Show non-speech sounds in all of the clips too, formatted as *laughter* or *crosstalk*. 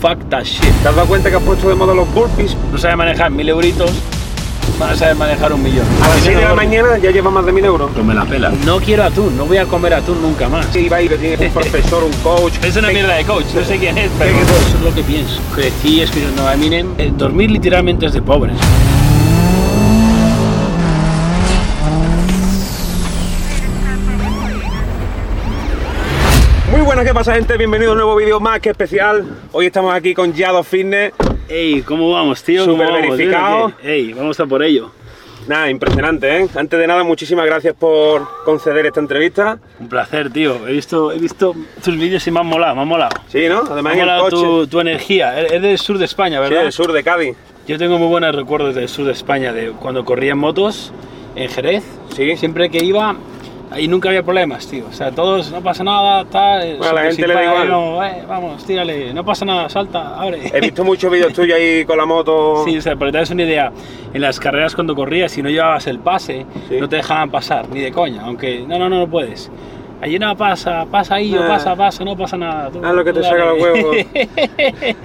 fuck that shit. ¿Te has dado cuenta que has puesto de moda los burpees? No sabe manejar mil euritos, van a saber manejar un millón. A las 6 de la mañana ya lleva más de 1000 euros. Pues me la pela. No quiero atún, no voy a comer atún nunca más. Sí, va a ir, tiene un profesor, un coach. Es una mierda de coach, no sé quién es, pero ¿Qué- eso es lo que pienso. Crecí escuchando a Eminem. Eh, Dormir literalmente es de pobres. Pasa gente? Bienvenido a un nuevo vídeo más que especial. Hoy estamos aquí con Yado Fitness. Ey, ¿cómo vamos, tío? ¿Cómo Súper vamos? verificado. ¿Bien o qué? Ey, vamos a por ello. Nada, impresionante, ¿eh? Antes de nada, muchísimas gracias por conceder esta entrevista. Un placer, tío. He visto, he visto tus vídeos y me han molado, me han molado. Sí, ¿no? Me Además ha en el molado tu, tu energía. Es del sur de España, Sí, ¿verdad? del sur de Cádiz. Yo tengo muy buenos recuerdos del sur de España, de cuando corría en motos en Jerez. Sí. Siempre que iba, ahí nunca había problemas, tío. O sea, todos, no pasa nada, tal. Bueno, la gente le da igual. eh, vamos, tírale, no pasa nada, salta, abre. He visto muchos vídeos tuyos ahí con la moto. *laughs* Sí, o sea, que te das una idea, en las carreras cuando corrías, si no llevabas el pase, Sí. no te dejaban pasar, ni de coña, aunque no, no, no, no puedes. Allí no pasa, pasa ahí, o Ah. pasa, pasa, no pasa nada. tú- Haz lo que te dale. los huevos. *laughs*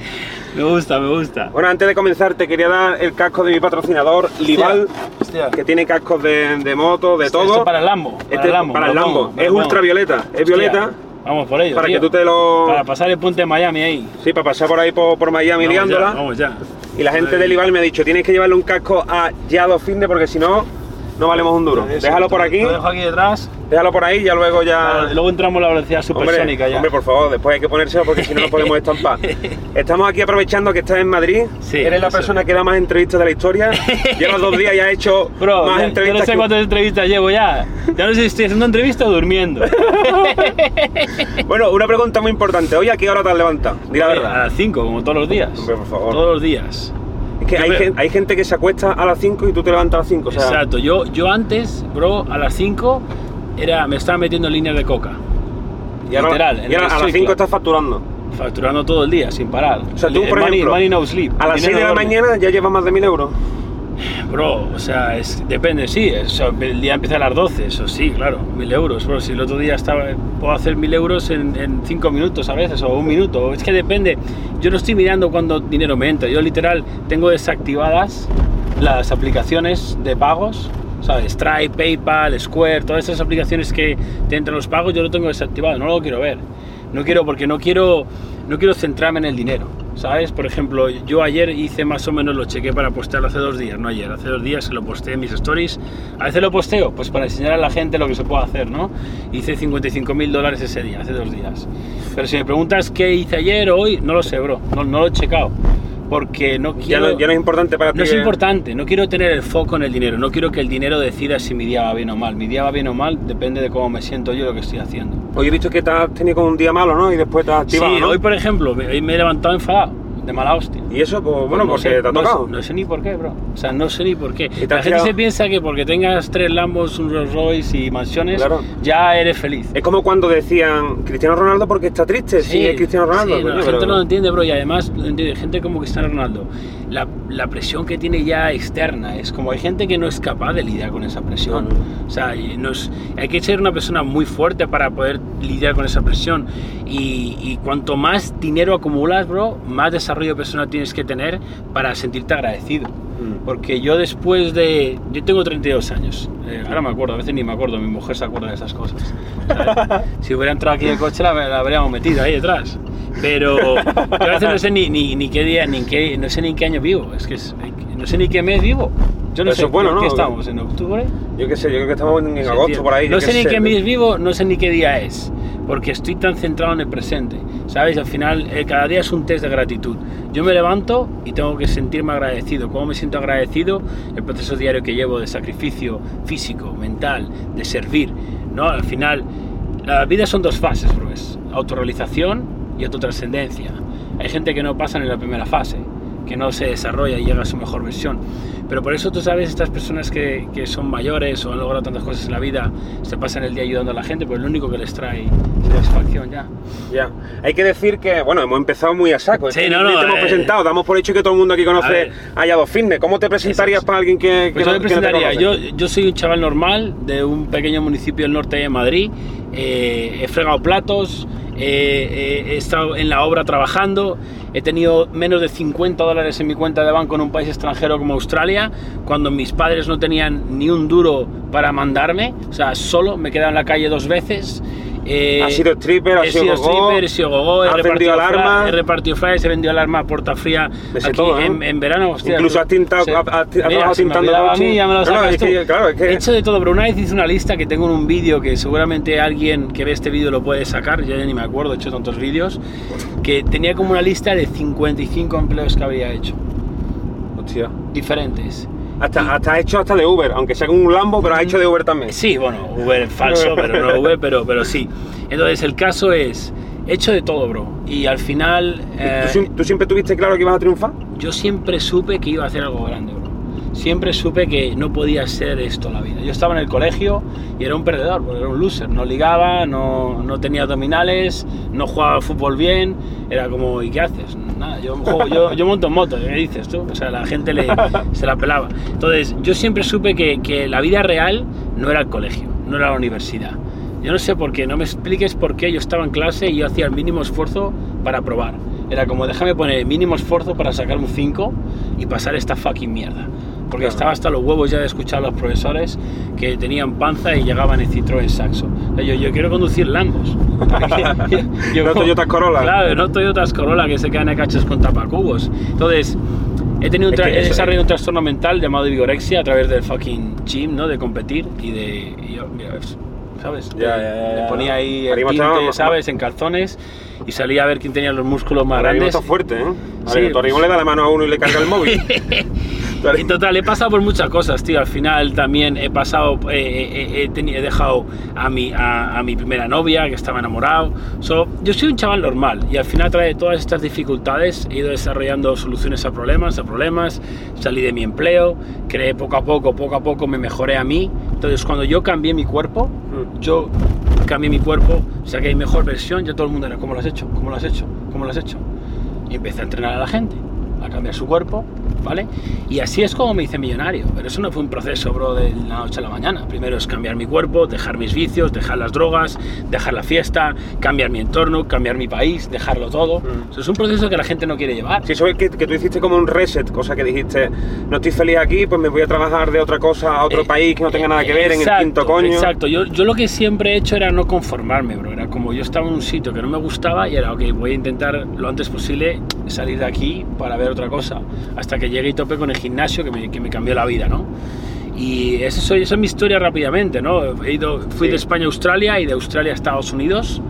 me gusta, me gusta. Bueno, antes de comenzar, te quería dar el casco de mi patrocinador, Lival, Hostia. que tiene cascos de, de moto, de Esto- todo. esto para el Lambo. Para Este- el Lambo. para el Lambo. pongo, Es ultravioleta, es Hostia, violeta. Vamos por ello. Para tío. que tú te lo. Para pasar el puente de Miami ahí. Sí, para pasar por ahí por, por Miami Vamos ya, liándola. vamos ya. Y la gente de Lival me ha dicho: tienes que llevarle un casco a Yado Fitness porque si no, no valemos un duro. Eso, Déjalo por aquí, Lo dejo aquí detrás. déjalo por ahí, ya luego ya. Luego entramos a la velocidad supersónica Hombre, ya. hombre, por favor, después hay que ponérselo porque si no nos podemos *laughs* estampar. Estamos aquí aprovechando que estás en Madrid. Sí, Eres la eso. persona que da más entrevistas de la historia. *laughs* Llevas dos días y has hecho Bro, más ya- yo entrevistas. no sé que- cuántas entrevistas llevo ya. Ya no sé si estoy haciendo entrevista o durmiendo. *laughs* Bueno, una pregunta muy importante. Hoy a qué hora te has levantado? Di la A verdad. las 5, como todos los días. Hombre, por favor. Todos los días. Es que hay, me- gen- hay gente que se acuesta a las 5 y tú te levantas a las 5. O sea, Exacto. Yo, yo antes, bro, a las 5 era, me estaba metiendo en líneas de coca. y ahora, literal, y ahora a las street 5 club. estás facturando. Facturando todo el día, sin parar. O sea, tú, por money, ejemplo, money no sleep. A las 6 Dinero de la mañana ya llevas más de 1000 euros. Bro, o sea, es- depende, sí. o sea, el día empieza a las 12, eso sí, claro, mil euros. Bro, si el otro día estaba, puedo hacer mil euros en, en cinco minutos a veces, o un minuto. Es que depende. Yo no estoy mirando cuándo dinero me entra. Yo literal tengo desactivadas las aplicaciones de pagos. ¿Sabes? Stripe, PayPal, Square, todas esas aplicaciones que te entran los pagos, yo lo tengo desactivado, no lo quiero ver. No quiero porque no quiero, no quiero centrarme en el dinero. ¿Sabes? Por ejemplo, yo ayer hice más o menos, lo chequé para postearlo hace dos días, no ayer, hace dos días lo posteé en mis stories. A veces lo posteo, pues para enseñar a la gente lo que se puede hacer, ¿no? Hice 55 mil dólares ese día, hace dos días. Pero si me preguntas qué hice ayer o hoy, no lo sé, bro, no, no lo he checado. Porque no Ya quiero... no, ya no es importante para ti. No es importante, no quiero tener el foco en el dinero, no quiero que el dinero decida si mi día va bien o mal. Mi día va bien o mal depende de cómo me siento yo y lo que estoy haciendo. Hoy he visto que te has tenido como un día malo, ¿no? Y después te has activado, sí, ¿no? hoy por ejemplo, me, me he levantado enfadado, de mala hostia. Y eso, pues bueno, no porque sé, te ha tocado. No, sé ni por qué, bro. O sea, no sé ni por qué. La gente se piensa que porque tengas tres Lambos, un Rolls Royce y mansiones, Claro. ya eres feliz. Es como cuando decían Cristiano Ronaldo porque está triste. Sí, es Cristiano Ronaldo. sí, no, coño, la gente no lo entiende, bro, y además gente como Cristiano Ronaldo. La, la presión que tiene ya externa es como hay gente que no es capaz de lidiar con esa presión. O sea, y no es- hay que ser una persona muy fuerte para poder lidiar con esa presión. Y, y cuanto más dinero acumulas, bro, más desarrollo personal tienes que tener para sentirte agradecido. Mm. Porque yo después de... Yo tengo 32 años. Eh, ahora me acuerdo, a veces ni me acuerdo. Mi mujer se acuerda de esas cosas. *laughs* si hubiera entrado aquí en el coche la, la habríamos metido ahí detrás. Pero yo a veces no sé ni, ni, ni qué día, ni qué, no sé ni en qué año vivo. Es que es- no sé ni qué mes vivo. Yo no Eso sé bueno, ¿en ¿no? qué estamos, en octubre. Yo qué sé, yo creo que estamos en, en agosto por ahí. No sé ni qué mes vivo, no sé ni qué día es, porque estoy tan centrado en el presente. ¿Sabes? Al final, eh, cada día es un test de gratitud. Yo me levanto y tengo que sentirme agradecido. ¿Cómo me siento agradecido? El proceso diario que llevo de sacrificio físico, mental, de servir. ¿no? Al final, la vida son dos fases, bro. Es autorrealización y autotrascendencia. Hay gente que no pasa en la primera fase, que no se desarrolla y llega a su mejor versión. Pero por eso tú sabes, estas personas que, que son mayores o han logrado tantas cosas en la vida, se pasan el día ayudando a la gente, pues lo único que les trae satisfacción ya. Ya. Hay que decir que, bueno, hemos empezado muy a saco. Sí, Es que no, no, te hemos eh, presentado. Damos por hecho que todo el mundo aquí conoce a Yado Fitness. ¿Cómo te presentarías para alguien que, que Pues no, yo me que no te presentaría, yo, yo soy un chaval normal de un pequeño municipio del norte de Madrid, eh, he fregado platos, he estado en la obra trabajando, he tenido menos de 50 dólares en mi cuenta de banco en un país extranjero como Australia, cuando mis padres no tenían ni un duro para mandarme, o sea, solo me he quedado en la calle dos veces. Eh, has sido stripper, he sido gogó, stripper, he sido gogó, he repartido, alarma. flyers, he repartido flyers, he vendido alarma a puerta fría aquí todo, ¿eh? en, en verano. Hostia, Incluso has tintado- trabajado se me tintando olvidaba a mí, ya me lo No, es que, claro, es que- He hecho de todo, pero una vez hice una lista que tengo en un vídeo que seguramente alguien que ve este vídeo lo puede sacar, yo ya ni me acuerdo, he hecho tantos vídeos, que tenía como una lista de 55 empleos que había hecho, Hostia. diferentes. Hasta, hasta has hecho hasta de Uber, aunque sea con un Lambo, pero has hecho de Uber también. Sí, bueno, Uber es falso, pero no *laughs* Uber, pero, pero sí. Entonces el caso es, he hecho de todo, bro. Y al final... eh, ¿Tú, sim- tú siempre tuviste claro que ibas a triunfar? yo siempre supe que iba a hacer algo grande, bro. Siempre supe que no podía ser esto la vida. Yo estaba en el colegio y era un perdedor, porque era un loser. No ligaba, no, no tenía abdominales, no jugaba fútbol bien. Era como, ¿y qué haces? Nada, yo, juego- yo, yo monto en moto, ¿qué dices tú? O sea, la gente le, se la pelaba. Entonces, yo siempre supe que, que la vida real no era el colegio, no era la universidad. Yo no sé por qué, no me expliques por qué yo estaba en clase y yo hacía el mínimo esfuerzo para probar. Era como, déjame poner el mínimo esfuerzo para sacar un 5 y pasar esta fucking mierda. Porque estaba hasta los huevos ya de escuchar a los profesores que tenían panza y llegaban en Citroën Saxo. Yo, yo quiero conducir Lambos. *laughs* No Toyotas Corolla. Claro, no Toyotas Corolla que se quedan a cachos con tapacubos. Entonces, he, tenido un Es que he desarrollado un trastorno mental llamado vigorexia a través del fucking gym, ¿no? De competir y de... y yo, mira, ¿sabes? Ya, ya, ya, ya. ponía ahí el tinte, ¿sabes? En calzones y salía a ver quién tenía los músculos más Ahora grandes. está fuerte, ¿eh? A Sí. ver, arrimo le da la mano a uno y le carga el móvil. *laughs* En total, he pasado por muchas cosas, tío. Al final también he pasado, eh, eh, he, teni- he dejado a mi, a, a mi primera novia, que estaba enamorado. So, yo soy un chaval normal y al final, a través de todas estas dificultades, he ido desarrollando soluciones a problemas, a problemas. Salí de mi empleo, creé poco a poco, poco a poco me mejoré a mí. Entonces, cuando yo cambié mi cuerpo, Mm. yo cambié mi cuerpo, saqué mi mejor versión, ya todo el mundo era, ¿cómo lo has hecho? ¿Cómo lo has hecho? ¿Cómo lo has hecho? Y empecé a entrenar a la gente, a cambiar su cuerpo, ¿vale? Y así es como me hice millonario. Pero eso no fue un proceso, bro, de la noche a la mañana. Primero es cambiar mi cuerpo, dejar mis vicios, dejar las drogas, dejar la fiesta, cambiar mi entorno, cambiar mi país, dejarlo todo. Mm. Eso es un proceso que la gente no quiere llevar. Sí, eso es que, que tú hiciste como un reset, cosa que dijiste, no estoy feliz aquí, pues me voy a trabajar de otra cosa a otro Eh, país que no tenga nada que ver, en el Exacto, quinto coño. Exacto, yo, yo lo que siempre he hecho era no conformarme, bro. Era como yo estaba en un sitio que no me gustaba y era, ok, voy a intentar lo antes posible salir de aquí para ver otra cosa. Hasta que llegué y tope con el gimnasio que me, que me cambió la vida, ¿no? Y esa es, esa es mi historia rápidamente, ¿no? He ido, fui Sí. de España a Australia y de Australia a Estados Unidos.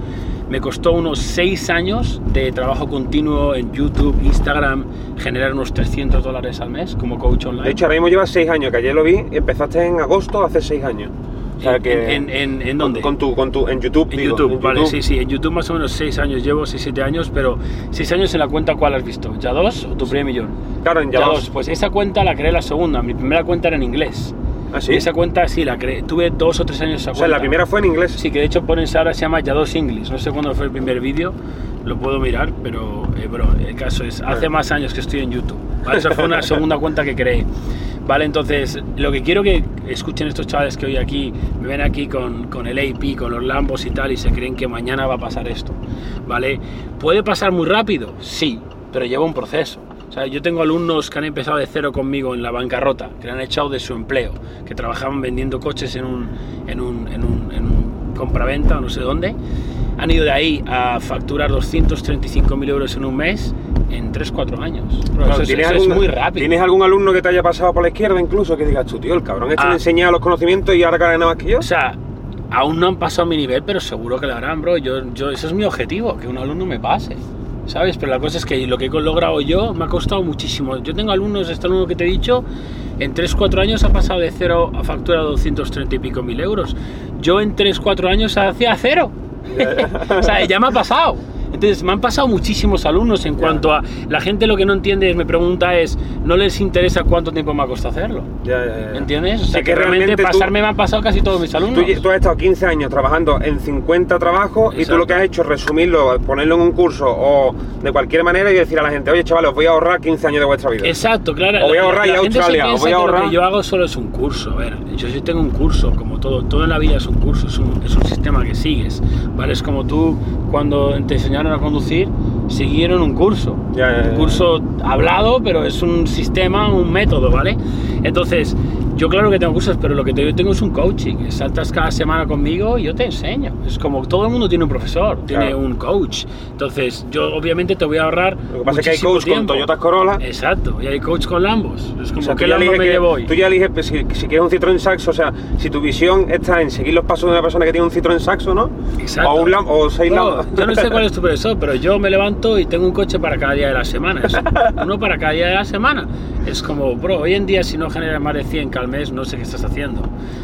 Me costó unos 6 años de trabajo continuo en YouTube, Instagram, generar unos 300 dólares al mes como coach online. De hecho, ahora mismo llevas seis años, que ayer lo vi, empezaste en agosto hace seis años. O sea ¿En- que... en- en- en dónde? Con, tu, con tu, en YouTube, En digo, YouTube, vale, sí, sí, en YouTube más o menos 6 años llevo, 6, 7 años, pero 6 años en la cuenta ¿cuál has visto? ¿Ya dos o tu primer millón? Claro, en ya dos. Pues esa cuenta la creé la segunda, mi primera cuenta era en inglés. ¿Ah, sí? Esa cuenta sí, la creé, tuve dos o tres años esa O sea, cuenta. la primera fue en inglés. Sí, que de hecho pones ahora se llama Yados English, no sé cuándo fue el primer vídeo, lo puedo mirar, pero eh, bro, el caso es, hace Bueno. más años que estoy en YouTube, ¿vale? Esa fue una *laughs* segunda cuenta que creé, ¿vale? Entonces, lo que quiero que escuchen estos chavales que hoy aquí, me ven aquí con, con el AP, con los Lambos y tal, y se creen que mañana va a pasar esto, ¿vale? ¿Puede pasar muy rápido? Sí, pero lleva un proceso. Sea, yo tengo alumnos que han empezado de cero conmigo en la bancarrota, que le han echado de su empleo, que trabajaban vendiendo coches en un, en un, en un, en un compraventa o no sé dónde. Han ido de ahí a facturar 235.000 euros en un mes en 3-4 años. Claro, eso es, ¿tienes eso es algún- muy rápido. ¿Tienes algún alumno que te haya pasado por la izquierda incluso que digas tú, tío, el cabrón este Ah. me ha enseñado los conocimientos y ahora gana nada más que yo? O sea, aún no han pasado mi nivel, pero seguro que lo harán, bro. Yo, yo, ese es mi objetivo, que un alumno me pase. ¿Sabes? Pero la cosa es que lo que he logrado yo me ha costado muchísimo. Yo tengo alumnos, este alumno que te he dicho, en 3-4 años ha pasado de cero a factura 230 y pico mil euros. Yo en 3-4 años hacía cero. *laughs* o sea, ya me ha pasado. Entonces, me han pasado muchísimos alumnos en cuanto a... La gente lo que no entiende, me pregunta es, no les interesa cuánto tiempo me ha costado hacerlo. Ya, ya. ¿Entiendes? O sea, Sí, que, realmente tú- pasarme me han pasado casi todos mis alumnos. Tú, tú has estado 15 años trabajando en 50 trabajos y tú Exacto. lo que has hecho es resumirlo, ponerlo en un curso o de cualquier manera y decir a la gente, oye chavales, os voy a ahorrar 15 años de vuestra vida. Exacto, claro. O voy a ahorrar y a gente se Australia, o voy a que ahorrar- Lo que yo hago solo es un curso. A ver, yo sí tengo un curso, como todo. Todo en la vida es un curso, es un, es un sistema que sigues. ¿Vale? Es como tú cuando te enseñaron a conducir, siguieron un curso. Ya, ya, ya. Un curso hablado, pero es un sistema, un método, ¿vale? Entonces, yo claro que tengo cursos, pero lo que yo tengo es un coaching. Saltas cada semana conmigo y yo te enseño. Es como todo el mundo tiene un profesor, tiene Claro. un coach. Entonces, yo obviamente te voy a ahorrar. Lo que pasa es que hay coach con tiempo. Toyota Corolla. Exacto, y hay coach con Lambos. Es como O sea, que Lambo me que- llevo. Tú ya eliges pues, si, si quieres un Citroën Saxo, o sea, si tu visión está en seguir los pasos de una persona que tiene un Citroën Saxo, ¿no? Exacto. O, un Lam- o seis Bro, Lambos. yo no sé cuál es tu *laughs* profesor, pero yo me levanto y tengo un coche para cada día de la semana. Es *laughs* uno para cada día de la semana. Es como, bro, hoy en día si no generas más de 100 al mes, no sé qué estás haciendo.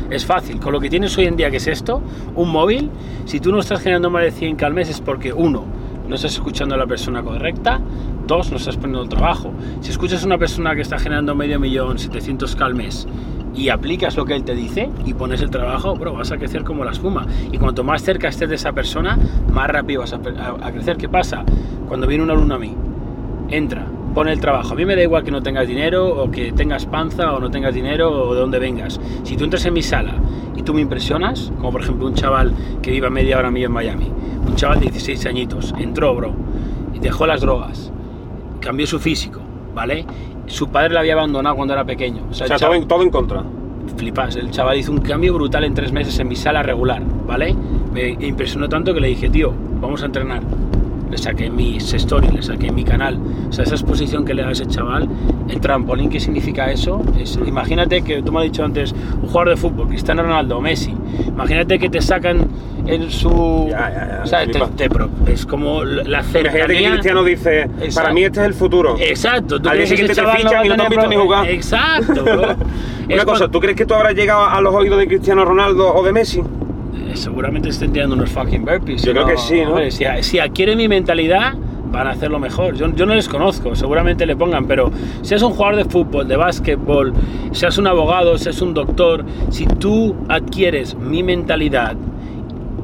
Es fácil. Con lo que tienes hoy en día, que es esto, un móvil, si tú no estás generando más de 100 al mes es porque, uno, no estás escuchando a la persona correcta, dos, no estás poniendo el trabajo. Si escuchas a una persona que está generando medio millón, 700 al mes, y aplicas lo que él te dice y pones el trabajo, bro, vas a crecer como la espuma. Y cuanto más cerca estés de esa persona, más rápido vas a, crecer. ¿Qué pasa? Cuando viene un alumno a mí, entra, pone el trabajo. A mí me da igual que no tengas dinero o que tengas panza o no tengas dinero o de dónde vengas. Si tú entras en mi sala y tú me impresionas, como por ejemplo un chaval que vive a media hora mío en Miami, un chaval de 16 añitos, entró, bro, y dejó las drogas, cambió su físico, ¿vale? Su padre le había abandonado cuando era pequeño. O sea, el todo chaval- todo en contra. flipas, el chaval hizo un cambio brutal en tres meses en mi sala regular, ¿vale? Me impresionó tanto que le dije, tío, vamos a entrenar. Le saqué mis stories, le saqué mi canal. O sea, esa exposición que le da a ese chaval, el trampolín, ¿qué significa eso? Es, imagínate que tú me has dicho antes, un jugador de fútbol, Cristiano Ronaldo Messi. Imagínate que te sacan en su... Ya, ya, ya, o sea, te- te es como la Imagínate que cercanía... Cristiano dice, Exacto. para mí este es el futuro. Exacto. ¿tú Al día siguiente te no fichan a y no te han visto ni jugar. Exacto, bro. *laughs* Una Es cosa, ¿tú crees que tú habrás llegado a los oídos de Cristiano Ronaldo o de Messi? Eh, seguramente estén tirando unos fucking burpees. Yo creo que sí, ¿no? hombre, si, si adquieren mi mentalidad, van a hacerlo mejor. Yo, yo no les conozco, seguramente le pongan, pero seas un jugador de fútbol, de básquetbol, seas un abogado, seas un doctor, si tú adquieres mi mentalidad,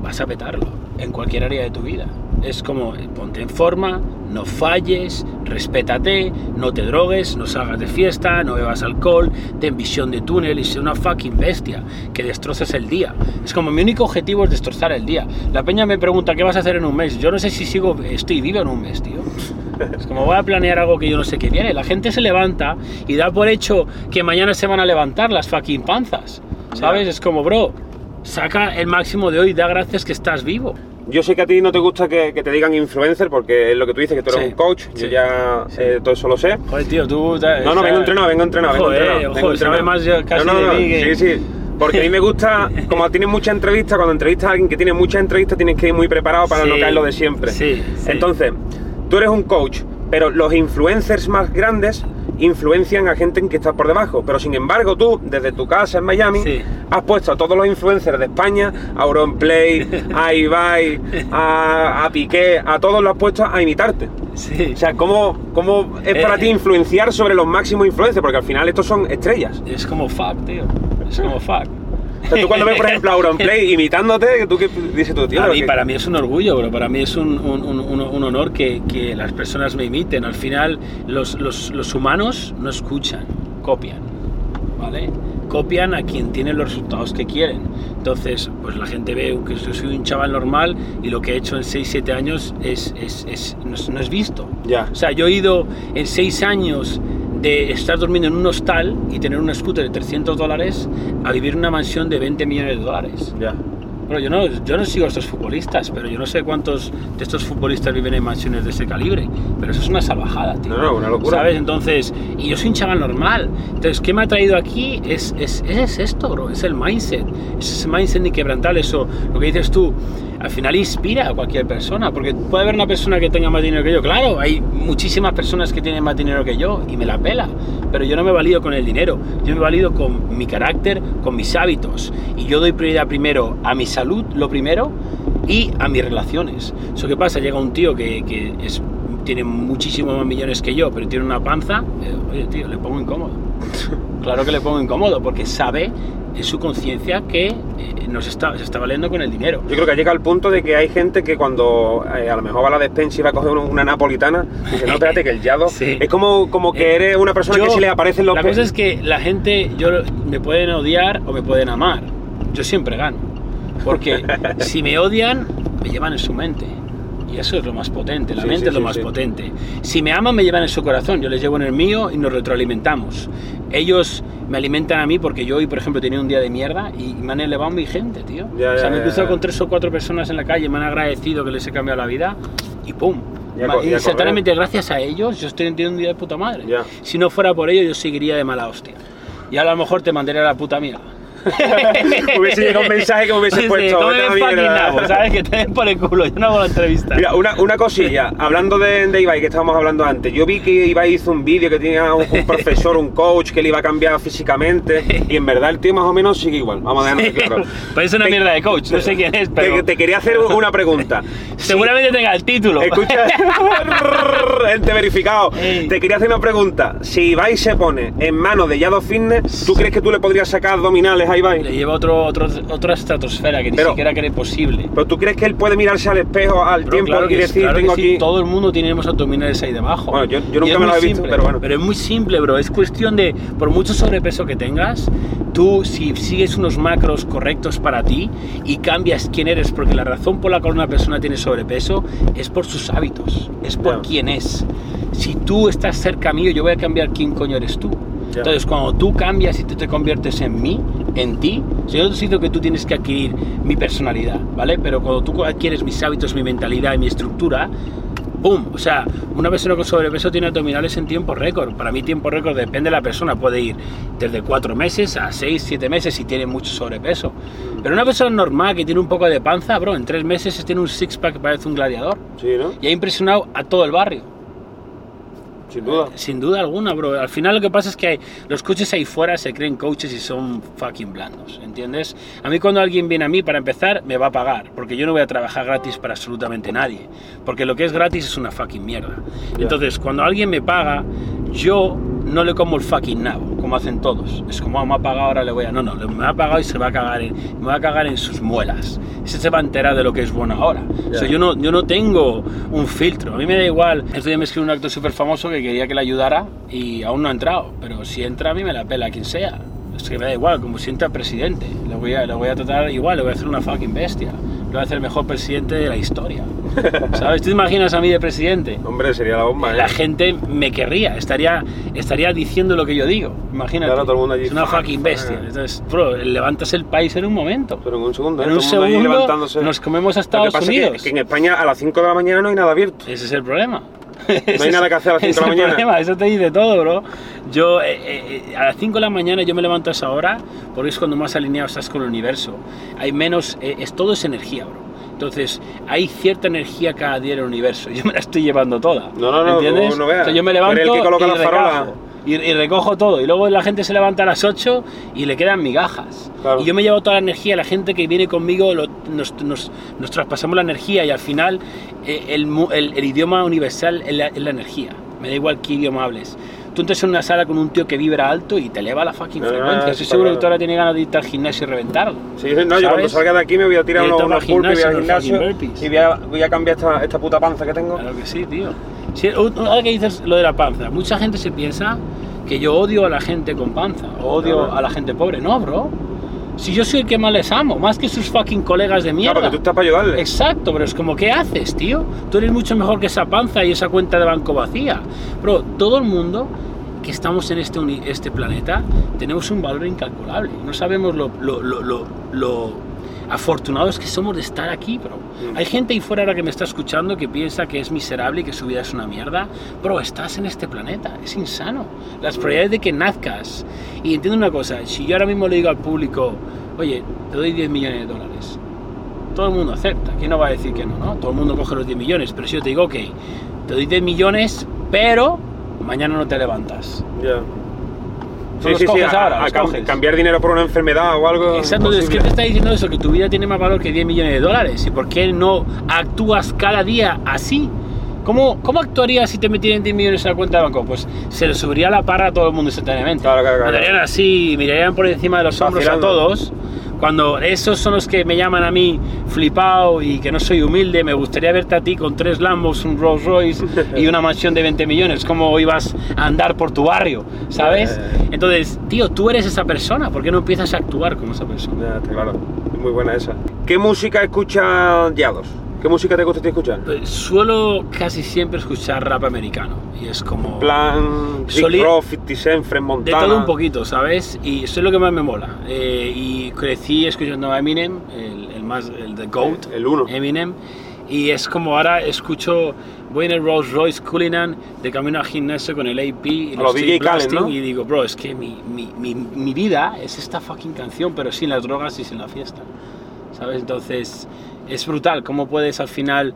vas a petarlo en cualquier área de tu vida. Es como, ponte en forma, no falles, respétate, no te drogues, no salgas de fiesta, no bebas alcohol, ten visión de túnel y sé una fucking bestia, que destroces el día. Es como mi único objetivo es destrozar el día. La peña me pregunta, ¿qué vas a hacer en un mes? Yo no sé si sigo, estoy vivo en un mes, tío. Es como voy a planear algo que yo no sé qué viene. La gente se levanta y da por hecho que mañana se van a levantar las fucking panzas. ¿Sabes? Es como, bro, saca el máximo de hoy, da gracias que estás vivo. Yo sé que a ti no te gusta que, que te digan influencer porque es lo que tú dices, que tú eres Sí, un coach, sí, yo ya sí. eh, todo eso lo sé. Joder, tío, tú... No, no, vengo entrenado, vengo entrenado, vengo entrenado. vengo entrenado. más yo casi no, no, de no, mí que- Sí, sí. Porque a mí me gusta, *laughs* como tienes muchas entrevistas, cuando entrevistas a alguien que tiene muchas entrevistas, tienes que ir muy preparado para no caer lo de siempre. sí. Entonces, tú eres un coach, pero los influencers más grandes influencian a gente en que está por debajo. Pero sin embargo, tú, desde tu casa en Miami, Sí. has puesto a todos los influencers de España, a Auronplay, a *laughs* Ibai, a, a Piqué, a todos los has puesto a imitarte. Sí. O sea, ¿cómo, cómo es para Eh. ti influenciar sobre los máximos influencers? Porque al final estos son estrellas. Es como fuck, tío. Es como fuck. O sea, tú cuando ves, por ejemplo, a Auronplay imitándote, ¿tú qué dices tú, tío? A mí, ¿Qué- para mí es un orgullo, bro. Para mí es un, un- un- un- honor que, que las personas me imiten. Al final, los, los- los humanos no escuchan, copian. ¿Vale? Copian a quien tiene los resultados que quieren. Entonces, pues la gente ve que yo soy un chaval normal y lo que he hecho en 6-7 años es, es- es- no, es, no es visto. Ya. O sea, yo he ido en 6 años de estar durmiendo en un hostal y tener un scooter de 300 dólares a vivir en una mansión de 20 millones de dólares. Ya. Bueno, yo no, yo no sigo a estos futbolistas, pero yo no sé cuántos de estos futbolistas viven en mansiones de ese calibre. Pero eso es una salvajada, tío. No, no, una locura. ¿Sabes? Entonces, y yo soy un chaval normal. Entonces, ¿qué me ha traído aquí? Es, es, es esto, bro. Es el mindset. Es ese mindset inquebrantable. Eso, lo que dices tú, al final inspira a cualquier persona. Porque puede haber una persona que tenga más dinero que yo. Claro, hay muchísimas personas que tienen más dinero que yo y me la pela. Pero yo no me valido con el dinero. Yo me valido con mi carácter, con mis hábitos. Y yo doy prioridad primero a mi salud, lo primero, y a mis relaciones. Eso que pasa, llega un tío que, tiene muchísimos más millones que yo, pero tiene una panza, eh, oye tío, le pongo incómodo. *laughs* Claro que le pongo incómodo, porque sabe en su conciencia que eh, nos está, se está valiendo con el dinero. Yo creo que llega al punto de que hay gente que cuando eh, a lo mejor va a la despensa y va a coger una, napolitana, dice, no, espérate, que el yado... *laughs* Sí. Es como, como que Eh, eres una persona que se le aparecen los... La cosa es que la gente, yo me pueden odiar o me pueden amar. Yo siempre gano. Porque *laughs* si me odian, me llevan en su mente. Y eso es lo más potente, la Sí, mente sí, es lo sí, más potente. Si me aman, me llevan en su corazón, yo les llevo en el mío y nos retroalimentamos. Ellos me alimentan a mí porque yo hoy, por ejemplo, tenía un día de mierda y me han elevado mi gente, tío. Ya, o sea, ya, me he cruzado ya. con tres o cuatro personas en la calle, me han agradecido que les he cambiado la vida y ¡pum! Y Instantáneamente, gracias a ellos, yo estoy teniendo un día de puta madre. Ya. Si no fuera por ello, yo seguiría de mala hostia. Y a lo mejor te mandaría a la puta mierda. *laughs* Hubiese llegado un mensaje que me hubiese Sí, puesto. cómeme "Vete a la fucking mierda". nabo, ¿sabes? Que te por el culo, yo no hago la entrevista. Mira, una, una cosilla, hablando de, de Ibai, que estábamos hablando antes, yo vi que Ibai hizo un vídeo que tenía un, un profesor, un coach, que le iba a cambiar físicamente, y en verdad el tío más o menos sigue igual, vamos a dejarlo claro. *laughs* Pues es una Te- mierda de coach, no sé quién es, pero Te, te quería hacer una pregunta. *laughs* seguramente tenga el título. Escucha, gente verificado. Ey. Te quería hacer una pregunta. Si Ibai se pone en manos de Yado Fitness, ¿tú crees que tú le podrías sacar abdominales a Le Ibai? lleva otro, otro, otra estratosfera que ni Pero- siquiera cree posible. ¿Pero tú crees que él puede mirarse al espejo al Pero tiempo claro y decir, claro tengo sí, aquí... todo el mundo tenemos abdominales ahí debajo. Bueno, yo- yo nunca me lo he visto, simple, pero bueno. Pero es muy simple, bro. Es cuestión de, por mucho sobrepeso que tengas, tú si sigues unos macros correctos para ti y cambias quién eres, porque la razón por la cual una persona tiene sobrepeso es por sus hábitos, es por quién es. Si tú estás cerca mío, yo voy a cambiar quién coño eres tú. Ya. Entonces, cuando tú cambias y tú te conviertes en mí, en ti, yo siento que tú tienes que adquirir mi personalidad, ¿vale? Pero cuando tú adquieres mis hábitos, mi mentalidad y mi estructura, ¡pum! O sea, una persona con sobrepeso tiene abdominales en tiempo récord. Para mí, tiempo récord depende de la persona. Puede ir desde cuatro meses a seis, siete meses si tiene mucho sobrepeso. Pero una persona normal que tiene un poco de panza, bro, en tres meses tiene un six-pack que parece un gladiador. Sí, ¿no? Y ha impresionado a todo el barrio. Sin duda. Sin duda alguna, bro. Al final lo que pasa es que hay- los coaches ahí fuera se creen coaches y son fucking blandos, ¿entiendes? A mí cuando alguien viene a mí para empezar, me va a pagar, porque yo no voy a trabajar gratis para absolutamente nadie, porque lo que es gratis es una fucking mierda. Ya. Entonces, cuando alguien me paga, yo no le como el fucking nabo, como hacen todos. Es como, ah, me ha pagado, ahora le voy a... No, no, me ha pagado y se va a cagar en, me va a cagar en sus muelas. Ese se va a enterar de lo que es bueno ahora. O sea, yo no, yo no tengo un filtro. A mí me da igual. Este día me escribió un actor súper famoso que quería que le ayudara y aún no ha entrado. Pero si entra a mí me la pela quien sea. Es que me da igual, como si entra presidente. Le voy, a, le voy a tratar igual, le voy a hacer una fucking bestia. Le voy a hacer el mejor presidente de la historia. *laughs* ¿Sabes? ¿Tú te imaginas a mí de presidente? Hombre, sería la bomba, ¿eh? La gente me querría, estaría, estaría diciendo lo que yo digo. Imagínate. Claro, todo el mundo allí, es una fuck, fucking fuck. bestia. Entonces, bro, levantas el país en un momento. Pero en un segundo. En un segundo nos comemos a Lo que Estados es que- Unidos. que en España a las 5 de la mañana no hay nada abierto. Ese es el problema. No hay nada que hacer a las 5 de la mañana. Problema, eso te dice todo, bro. Yo, eh, eh, eh, a las 5 de la mañana yo me levanto a esa hora porque es cuando más alineado estás con el universo. Hay menos, eh, es, todo es energía, bro. Entonces, hay cierta energía cada día en el universo. *laughs* Yo me la estoy llevando toda. No, no, no, ¿entiendes? tú no veas. O sea, yo me levanto el que coloca y la farola. recojo, y, y recojo todo. Y luego la gente se levanta a las 8 y le quedan migajas. Claro. Y yo me llevo toda la energía. La gente que viene conmigo lo- nos, nos- nos traspasamos la energía y al final eh, el, el- el idioma universal es la, es la energía. Me da igual qué idioma hables. Tú entras en una sala con un tío que vibra alto y te eleva la fucking No, no, frecuencia. Estoy seguro que claro. tú ahora tienes ganas de irte al gimnasio y reventarlo. Sí, no, yo cuando ¿Sabes? salga de aquí me voy a tirar unos, unos burpees, voy al gimnasio, y voy a, voy a cambiar esta, esta puta panza que tengo. Claro que sí, tío. Un- ahora que dices lo de la panza, mucha gente se piensa que yo odio a la gente con panza, o odio Claro. a la gente pobre. No, bro. Si yo soy el que más les amo, más que sus fucking colegas de Claro, mierda. porque tú estás para ayudarle. Exacto, pero es como, ¿qué haces, tío? Tú eres mucho mejor que esa panza y esa cuenta de banco vacía. Bro, todo el mundo que estamos en este, este planeta tenemos un valor incalculable. No sabemos lo, lo- lo afortunados que somos de estar aquí, bro. Mm. Hay gente ahí fuera ahora que me está escuchando que piensa que es miserable y que su vida es una mierda. Bro, estás en este planeta, es insano. Las probabilidades de que nazcas. Y entiendo una cosa, si yo ahora mismo le digo al público, oye, te doy 10 millones de dólares, todo el mundo acepta. ¿Quién no va a decir que no, no? Todo el mundo coge los 10 millones. Pero si yo te digo, ok, te doy 10 millones, pero mañana no te levantas. Ya. Tú los coges a- ahora, a los cam- coges. cambiar dinero por una enfermedad o algo. Exacto, es que te está diciendo eso, que tu vida tiene más valor que 10 millones de dólares. ¿Y por qué no actúas cada día así? ¿Cómo, cómo actuarías si te metieran 10 millones en la cuenta de banco? Pues se le subiría la parra a todo el mundo instantáneamente. Claro, claro, claro. Andarían así, mirarían por encima de los hombros a Vacilando. todos. Cuando esos son los que me llaman a mí flipado y que no soy humilde, me gustaría verte a ti con tres Lambos, un Rolls Royce y una mansión de 20 millones. ¿Cómo ibas a andar por tu barrio? ¿Sabes? Eh. Entonces, tío, tú eres esa persona. ¿Por qué no empiezas a actuar como esa persona? Ya, está claro. Es muy buena esa. ¿Qué música escucha Yados? ¿Qué ¿Qué música te gusta escuchar? Pues suelo casi siempre escuchar rap americano y es como... Plan, Rick Soli- Ross, 50 Cent, Fred De Montana. todo un poquito, ¿sabes? Y eso es lo que más me mola. Eh, y crecí escuchando a Eminem, el, el más, el de GOAT, El uno. Eminem. Y es como ahora escucho, voy en el Rolls Royce Cullinan de camino al gimnasio con el AP y los DJ blasting ¿no? y digo, bro, es que mi, mi, mi, mi vida es esta fucking canción, pero sin las drogas y sin la fiesta. ¿Sabes? Entonces es brutal cómo puedes al final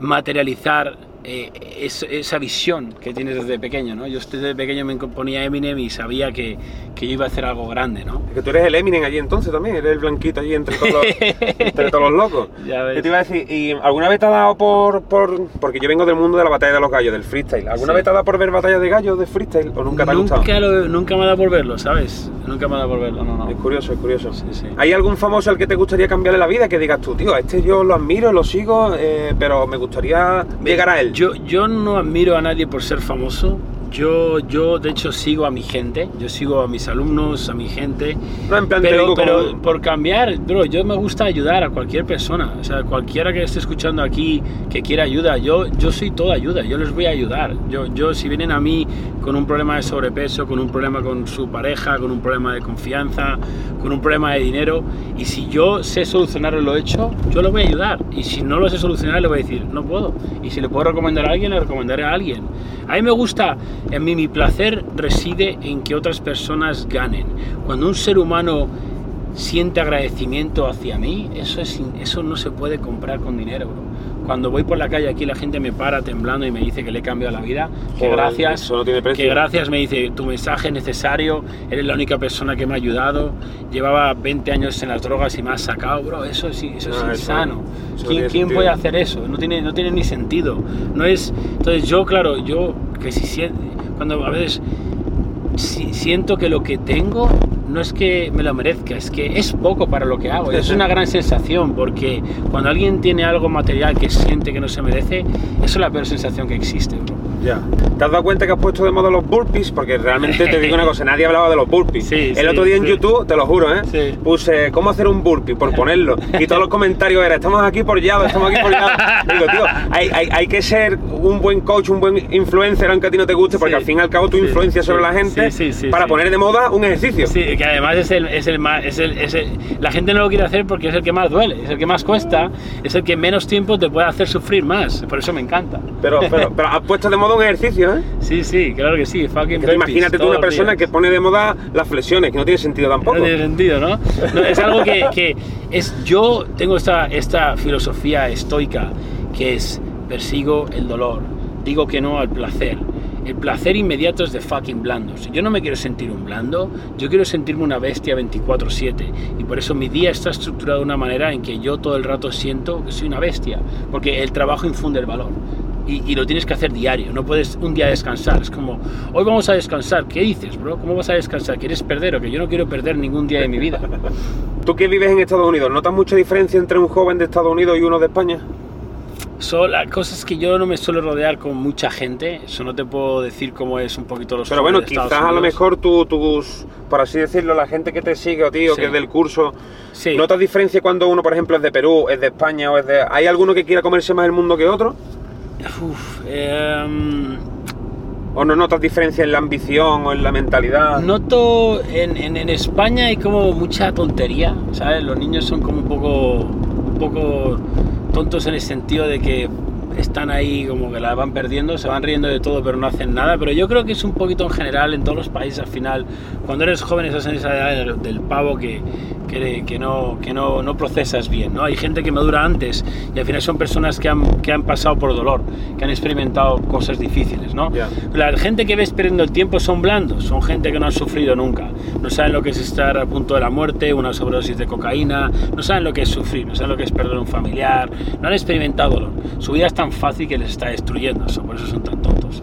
materializar eh, es- esa visión que tienes desde pequeño, ¿no? Yo desde pequeño me ponía Eminem y sabía que, que yo iba a hacer algo grande, ¿no? Es que tú eres el Eminem allí entonces también, eres el blanquito allí entre todos los, *laughs* entre todos los locos. *laughs* Ya ves. Yo te iba a decir, ¿y alguna vez te ha dado por, por... Porque yo vengo del mundo de la batalla de los gallos, del freestyle. ¿Alguna Sí. vez te ha dado por ver batallas de gallos de freestyle o nunca te ha gustado? nunca, lo- nunca me ha dado por verlo, ¿sabes? Nunca me ha dado por verlo, no, no. Es curioso, es curioso. Sí, sí. ¿Hay algún famoso al que te gustaría cambiarle la vida? Que digas tú, tío, a este yo lo admiro, lo sigo, eh, pero me gustaría llegar a él. Yo, yo no admiro a nadie por ser famoso. Yo, yo, de hecho, sigo a mi gente. Yo sigo a mis alumnos, a mi gente. no, Pero, pero como- por cambiar, bro, yo me gusta ayudar a cualquier persona. O sea, cualquiera que esté escuchando aquí que quiera ayuda, yo, yo soy toda ayuda. Yo les voy a ayudar. Yo, yo, si vienen a mí con un problema de sobrepeso, con un problema con su pareja, con un problema de confianza, con un problema de dinero, y si yo sé solucionarlo lo he hecho, yo lo voy a ayudar. Y si no lo sé solucionar, le voy a decir, no puedo. Y si le puedo recomendar a alguien, le recomendaré a alguien. A mí me gusta, en mí mi placer reside en que otras personas ganen. Cuando un ser humano siente agradecimiento hacia mí, eso, es, eso no se puede comprar con dinero. Cuando voy por la calle aquí la gente me para temblando y me dice que le he cambiado la vida, que gracias, eso no tiene precio. que gracias me dice, tu mensaje es necesario, eres la única persona que me ha ayudado, llevaba 20 años en las drogas y me has sacado, bro, eso es, eso es No, eso- insano. eso no ¿Quién, quién puede hacer eso? No tiene, no tiene ni sentido. No es, entonces yo, claro, yo que si cuando a veces siento que lo que tengo no es que me lo merezca, es que es poco para lo que hago. Es una *laughs* gran sensación porque cuando alguien tiene algo material que siente que no se merece, eso es la peor sensación que existe. bro. Ya. ¿Te has dado cuenta que has puesto de moda los burpees? Porque realmente te digo una cosa, nadie hablaba de los burpees. Sí, el sí, otro día en sí. YouTube, te lo juro, ¿eh? Puse cómo hacer un burpee por ponerlo. Y todos los comentarios eran, estamos aquí por Yado, estamos aquí por. Digo, tío, hay, hay- hay que ser un buen coach, un buen influencer, aunque a ti no te guste, porque al fin y al cabo influencias sí, sobre la gente para poner de moda un ejercicio. Sí, que además es el, es el más. Es el, es el- la gente no lo quiere hacer porque es el que más duele, es el que más cuesta, es el que menos tiempo te puede hacer sufrir más. Por eso me encanta. Pero, pero, pero has puesto de moda un ejercicio, ¿eh? Sí, sí, claro que sí. Fucking burpees imagínate tú una persona que pone de moda las flexiones, que no tiene sentido tampoco. No tiene sentido, ¿no? No, es algo que, que es. Yo tengo esta, esta filosofía estoica que es persigo el dolor, digo que no al placer. El placer inmediato es de fucking blandos. Yo no me quiero sentir un blando, yo quiero sentirme una bestia 24/7. Y por eso mi día está estructurado de una manera en que yo todo el rato siento que soy una bestia. Porque el trabajo infunde el valor. Y, y lo tienes que hacer diario, no puedes un día descansar. Es como, hoy vamos a descansar. ¿Qué dices, bro? ¿Cómo vas a descansar? ¿Quieres perder o que yo no quiero perder ningún día de mi vida? *laughs* Tú que vives en Estados Unidos, ¿notas mucha diferencia entre un joven de Estados Unidos y uno de España? So, la cosa es que yo no me suelo rodear con mucha gente, eso no te puedo decir cómo es un poquito los Pero bueno, de quizás Estados a lo Unidos. mejor tú, tus, por así decirlo, la gente que te sigue o tío, Sí. que es del curso, Sí. ¿notas diferencia cuando uno, por ejemplo, es de Perú, es de España o es de... ¿Hay alguno que quiera comerse más el mundo que otro? Uf, em, ¿O no notas diferencia en la ambición o en la mentalidad? noto en, en- en España hay como mucha tontería, ¿sabes? Los niños son como un poco, un poco tontos en el sentido de que están ahí como que la van perdiendo, se van riendo de todo pero no hacen nada, pero yo creo que es un poquito en general en todos los países al final, cuando eres joven estás en esa edad del, del pavo que, que, que no, que no, no procesas bien, ¿no? Hay gente que madura antes y al final son personas que han, que han pasado por dolor, que han experimentado cosas difíciles, ¿no? Ya. La gente que ves perdiendo el tiempo son blandos, son gente que no ha sufrido nunca, no saben lo que es estar a punto de la muerte, una sobredosis de cocaína, no saben lo que es sufrir, no saben lo que es perder un familiar, no han experimentado dolor. Su vida es tan fácil que les está destruyendo, eso, por eso son tan tontos.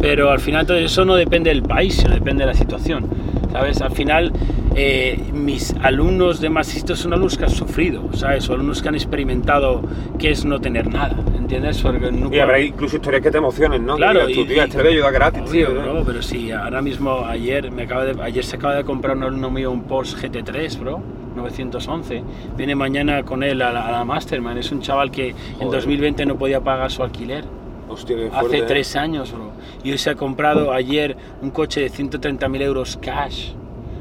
Pero al final todo eso no depende del país, sino depende de la situación. ¿Sabes? Al final eh, mis alumnos de Masisto son alumnos que han sufrido, ¿sabes? Son alumnos que han experimentado qué es no tener nada, ¿entiendes? Porque nunca- Y habrá incluso historias que te emocionen, ¿no? Claro, Que digas le voy a ayudar gratis, Obvio, tío. bro, pero sí, ahora mismo, ayer, me acaba de, ayer se acaba de comprar un alumno mío un Porsche GT3, bro. 911. Viene mañana con él a la, a la Mastermind. Es un chaval que en Joder. 2020 no podía pagar su alquiler. Hostia, Hace ¿eh? tres años, bro. Y hoy se ha comprado ayer un coche de 130.000 euros cash.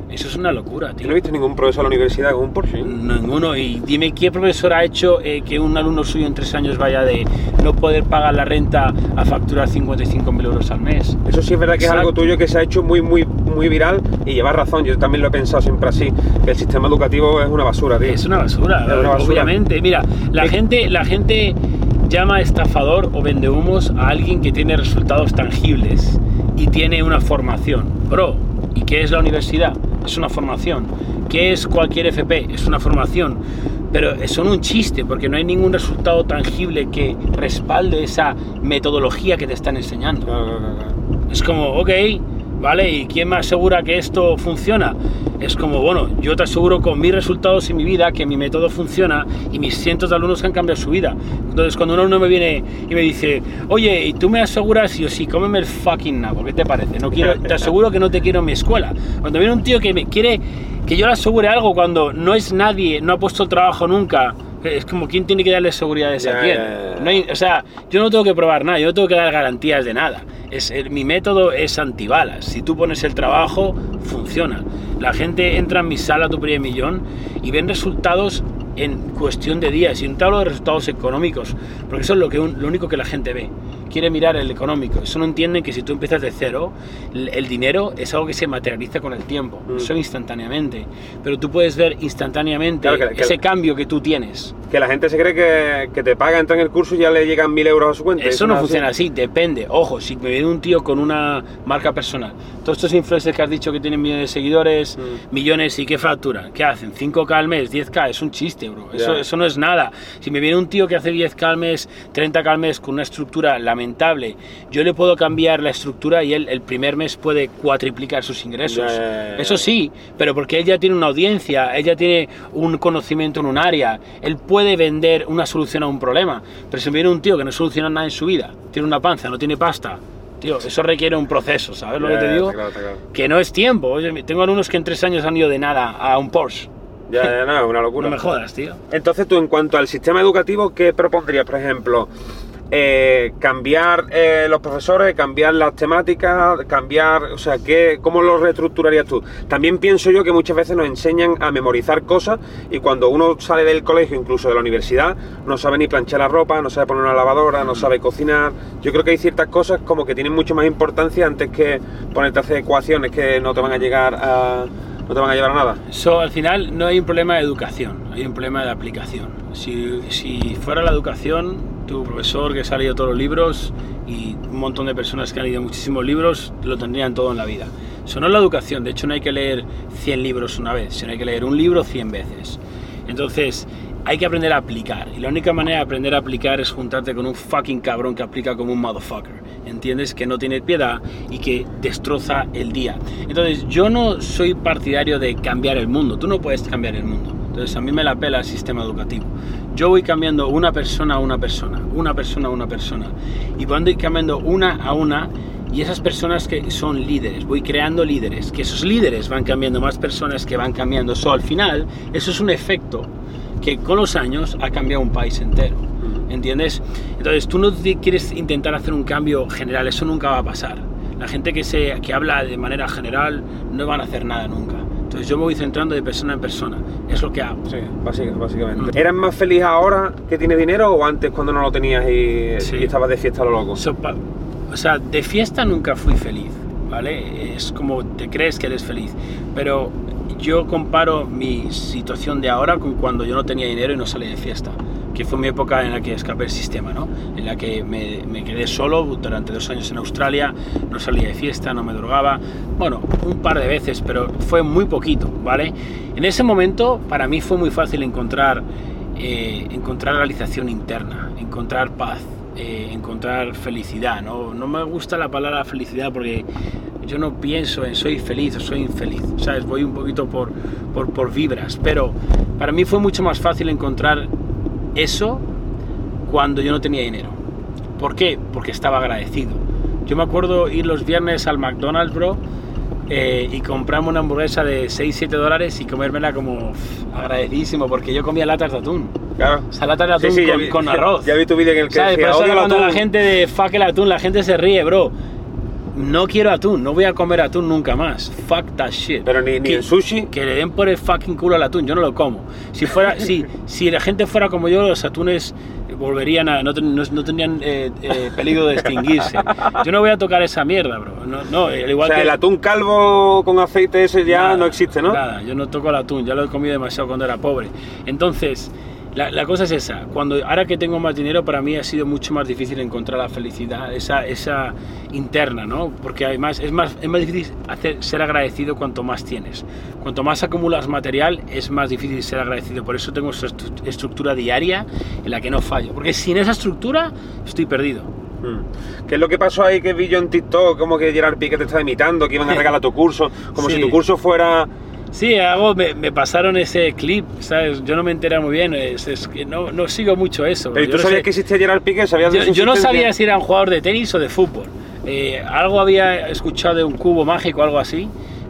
Eso es una locura, tío. no he visto ningún profesor de la universidad con un Porsche. Ninguno. Y dime qué profesor ha hecho eh, que un alumno suyo en tres años vaya de no poder pagar la renta a facturar 55.000 euros al mes. Eso sí es verdad que es algo tuyo que se ha hecho muy, muy, muy viral y llevas razón. Yo también lo he pensado siempre así. Que el sistema educativo es una basura, tío. Es una basura, Es una basura. obviamente. Mira, la gente, la gente llama estafador o vendehumos a alguien que tiene resultados tangibles y tiene una formación. Bro, ¿y qué es la universidad? Es una formación. ¿Qué es cualquier FP? Es una formación. Pero son un chiste porque no hay ningún resultado tangible que respalde esa metodología que te están enseñando. Es como, ok, ¿vale? ¿Y quién me asegura que esto funciona? Es como, bueno, yo te aseguro con mis resultados y mi vida que mi método funciona y mis cientos de alumnos han cambiado su vida. Entonces, cuando un alumno me viene y me dice, oye, ¿y tú me aseguras? Y yo, sí, cómeme el fucking nabo, ¿qué te parece? No quiero, te aseguro que no te quiero en mi escuela. Cuando viene un tío que me quiere que yo le asegure algo cuando no es nadie, no ha puesto trabajo nunca, es como, ¿quién tiene que darle seguridad a esa Ya, quién? ya, ya, ya. No hay- o sea, yo no tengo que probar nada, yo no tengo que dar garantías de nada. Es, el- mi método es antibalas. Si tú pones el trabajo, funciona. La gente entra en mi sala tu primer millón y ven resultados en cuestión de días. Y no te hablo de resultados económicos, porque eso es lo, que un- lo único que la gente ve. Quiere mirar el económico. Eso no entienden que si tú empiezas de cero, el, el dinero es algo que se materializa con el tiempo, Mm. eso instantáneamente. Pero tú puedes ver instantáneamente Claro que- que- ese cambio que tú tienes. Que la gente se cree que, que te paga, entra en el curso y ya le llegan mil euros a su cuenta. Eso no es funciona así, depende. Ojo, si me viene un tío con una marca personal, todos estos influencers que has dicho que tienen millones de seguidores, Mm. millones y qué facturan, ¿qué hacen? 5k al mes, 10k, es un chiste, bro. Eso, eso no es nada. Si me viene un tío que hace 10k al mes, 30k al mes con una estructura lamentable, yo le puedo cambiar la estructura y él el primer mes puede cuatriplicar sus ingresos. Eso sí, pero porque él ya tiene una audiencia, él ya tiene un conocimiento en un área, él puede vender una solución a un problema. Pero si viene un tío que no soluciona nada en su vida, tiene una panza, no tiene pasta, tío, eso requiere un proceso, ¿sabes lo Ya, que te digo? está claro, está claro. Que no es tiempo. Oye, tengo alumnos que en tres años han ido de nada a un Porsche. Ya, ya, no, una *laughs* locura. No me jodas, tío. Entonces, tú, en cuanto al sistema educativo, ¿qué propondrías? Por ejemplo, eh, cambiar eh, los profesores, cambiar las temáticas, cambiar, o sea, ¿qué, ¿cómo lo reestructurarías tú? También pienso yo que muchas veces nos enseñan a memorizar cosas y cuando uno sale del colegio, incluso de la universidad, no sabe ni planchar la ropa, no sabe poner una lavadora, no sabe cocinar. Yo creo que hay ciertas cosas como que tienen mucho más importancia antes que ponerte a hacer ecuaciones que no te van a llegar a, no te van a llevar a nada. So, al final no hay un problema de educación, hay un problema de aplicación. Si, si fuera la educación, tu profesor que se ha leído todos los libros y un montón de personas que han leído muchísimos libros, lo tendrían todo en la vida. Eso no es la educación, de hecho no hay que leer 100 libros una vez, sino hay que leer un libro 100 veces. Entonces, hay que aprender a aplicar. Y la única manera de aprender a aplicar es juntarte con un fucking cabrón que aplica como un motherfucker. ¿Entiendes? Que no tiene piedad y que destroza el día. Entonces, yo no soy partidario de cambiar el mundo. Tú no puedes cambiar el mundo. Entonces, a mí me la pela el sistema educativo. Yo voy cambiando una persona a una persona, una persona a una persona. Y cuando ir cambiando una a una, y esas personas que son líderes, voy creando líderes, que esos líderes van cambiando, más personas que van cambiando. So, al final, eso es un efecto que con los años ha cambiado un país entero. ¿Entiendes? Entonces tú no quieres intentar hacer un cambio general, eso nunca va a pasar. La gente que, se, que habla de manera general no van a hacer nada nunca. Entonces yo me voy centrando de persona en persona, es lo que hago. Sí, básica- básicamente. Mm. ¿Eras más feliz ahora que tienes dinero o antes cuando no lo tenías y, Sí. y estabas de fiesta a lo loco? So, pa- o sea, de fiesta nunca fui feliz, ¿vale? Es como te crees que eres feliz, pero yo comparo mi situación de ahora con cuando yo no tenía dinero y no salía de fiesta, que fue mi época en la que escapé del sistema, ¿no? En la que me, quedé solo durante dos años en Australia, no salía de fiesta, no me drogaba, bueno, un par de veces, pero fue muy poquito, ¿vale? En ese momento para mí fue muy fácil encontrar, eh, encontrar realización interna, encontrar paz, eh, encontrar felicidad. ¿no? no me gusta la palabra felicidad porque yo no pienso en soy feliz o soy infeliz, ¿sabes? Voy un poquito por, por, por vibras, pero para mí fue mucho más fácil encontrar eso cuando yo no tenía dinero. ¿Por qué? Porque estaba agradecido. Yo me acuerdo ir los viernes al McDonald's, bro, eh, y comprarme una hamburguesa de 6-7 dólares y comérmela como pff, agradecidísimo porque yo comía latas de atún. Claro. O sea, latas de atún Sí, sí, ya con, vi- con arroz. Ya vi tu vídeo en el que ¿Sabes? decía, Por eso "Odio el cuando la atún". gente de fuck el atún, la gente se ríe, bro. No quiero atún, no voy a comer atún nunca más. Fuck that shit. Pero ni, ni Que- en sushi. que le den por el fucking culo al atún, yo no lo como. Si fuera, si, si la gente fuera como yo, los atunes volverían a, no, no, no tendrían eh, eh, peligro de extinguirse. Yo no voy a tocar esa mierda, bro. No, no, O igual sea, que el atún calvo con aceite ese ya Nada, no existe, ¿no? Nada, yo no toco el atún, ya lo he comido demasiado cuando era pobre. Entonces, la, la cosa es esa, cuando ahora que tengo más dinero, para mí ha sido mucho más difícil encontrar la felicidad, esa, esa interna, ¿no? Porque además es más, es más difícil hacer, ser agradecido cuanto más tienes. Cuanto más acumulas material, es más difícil ser agradecido. Por eso tengo esa estru- estructura diaria en la que no fallo. Porque sin esa estructura, estoy perdido. Mm. ¿Qué es lo que pasó ahí que vi yo en TikTok? Como que Gerard Piqué te estaba imitando, que iban a regalar tu curso, como Sí. si tu curso fuera... Sí, algo me, me pasaron ese clip, ¿sabes? Yo no me enteré muy bien, es, es no, no sigo mucho eso. Pero ¿y Yo tú no sabías sé- que existía Gerard Piqué? ¿Sabías yo, yo no sabía si era un jugador de tenis o de fútbol. Eh, algo había escuchado de un cubo mágico o algo así.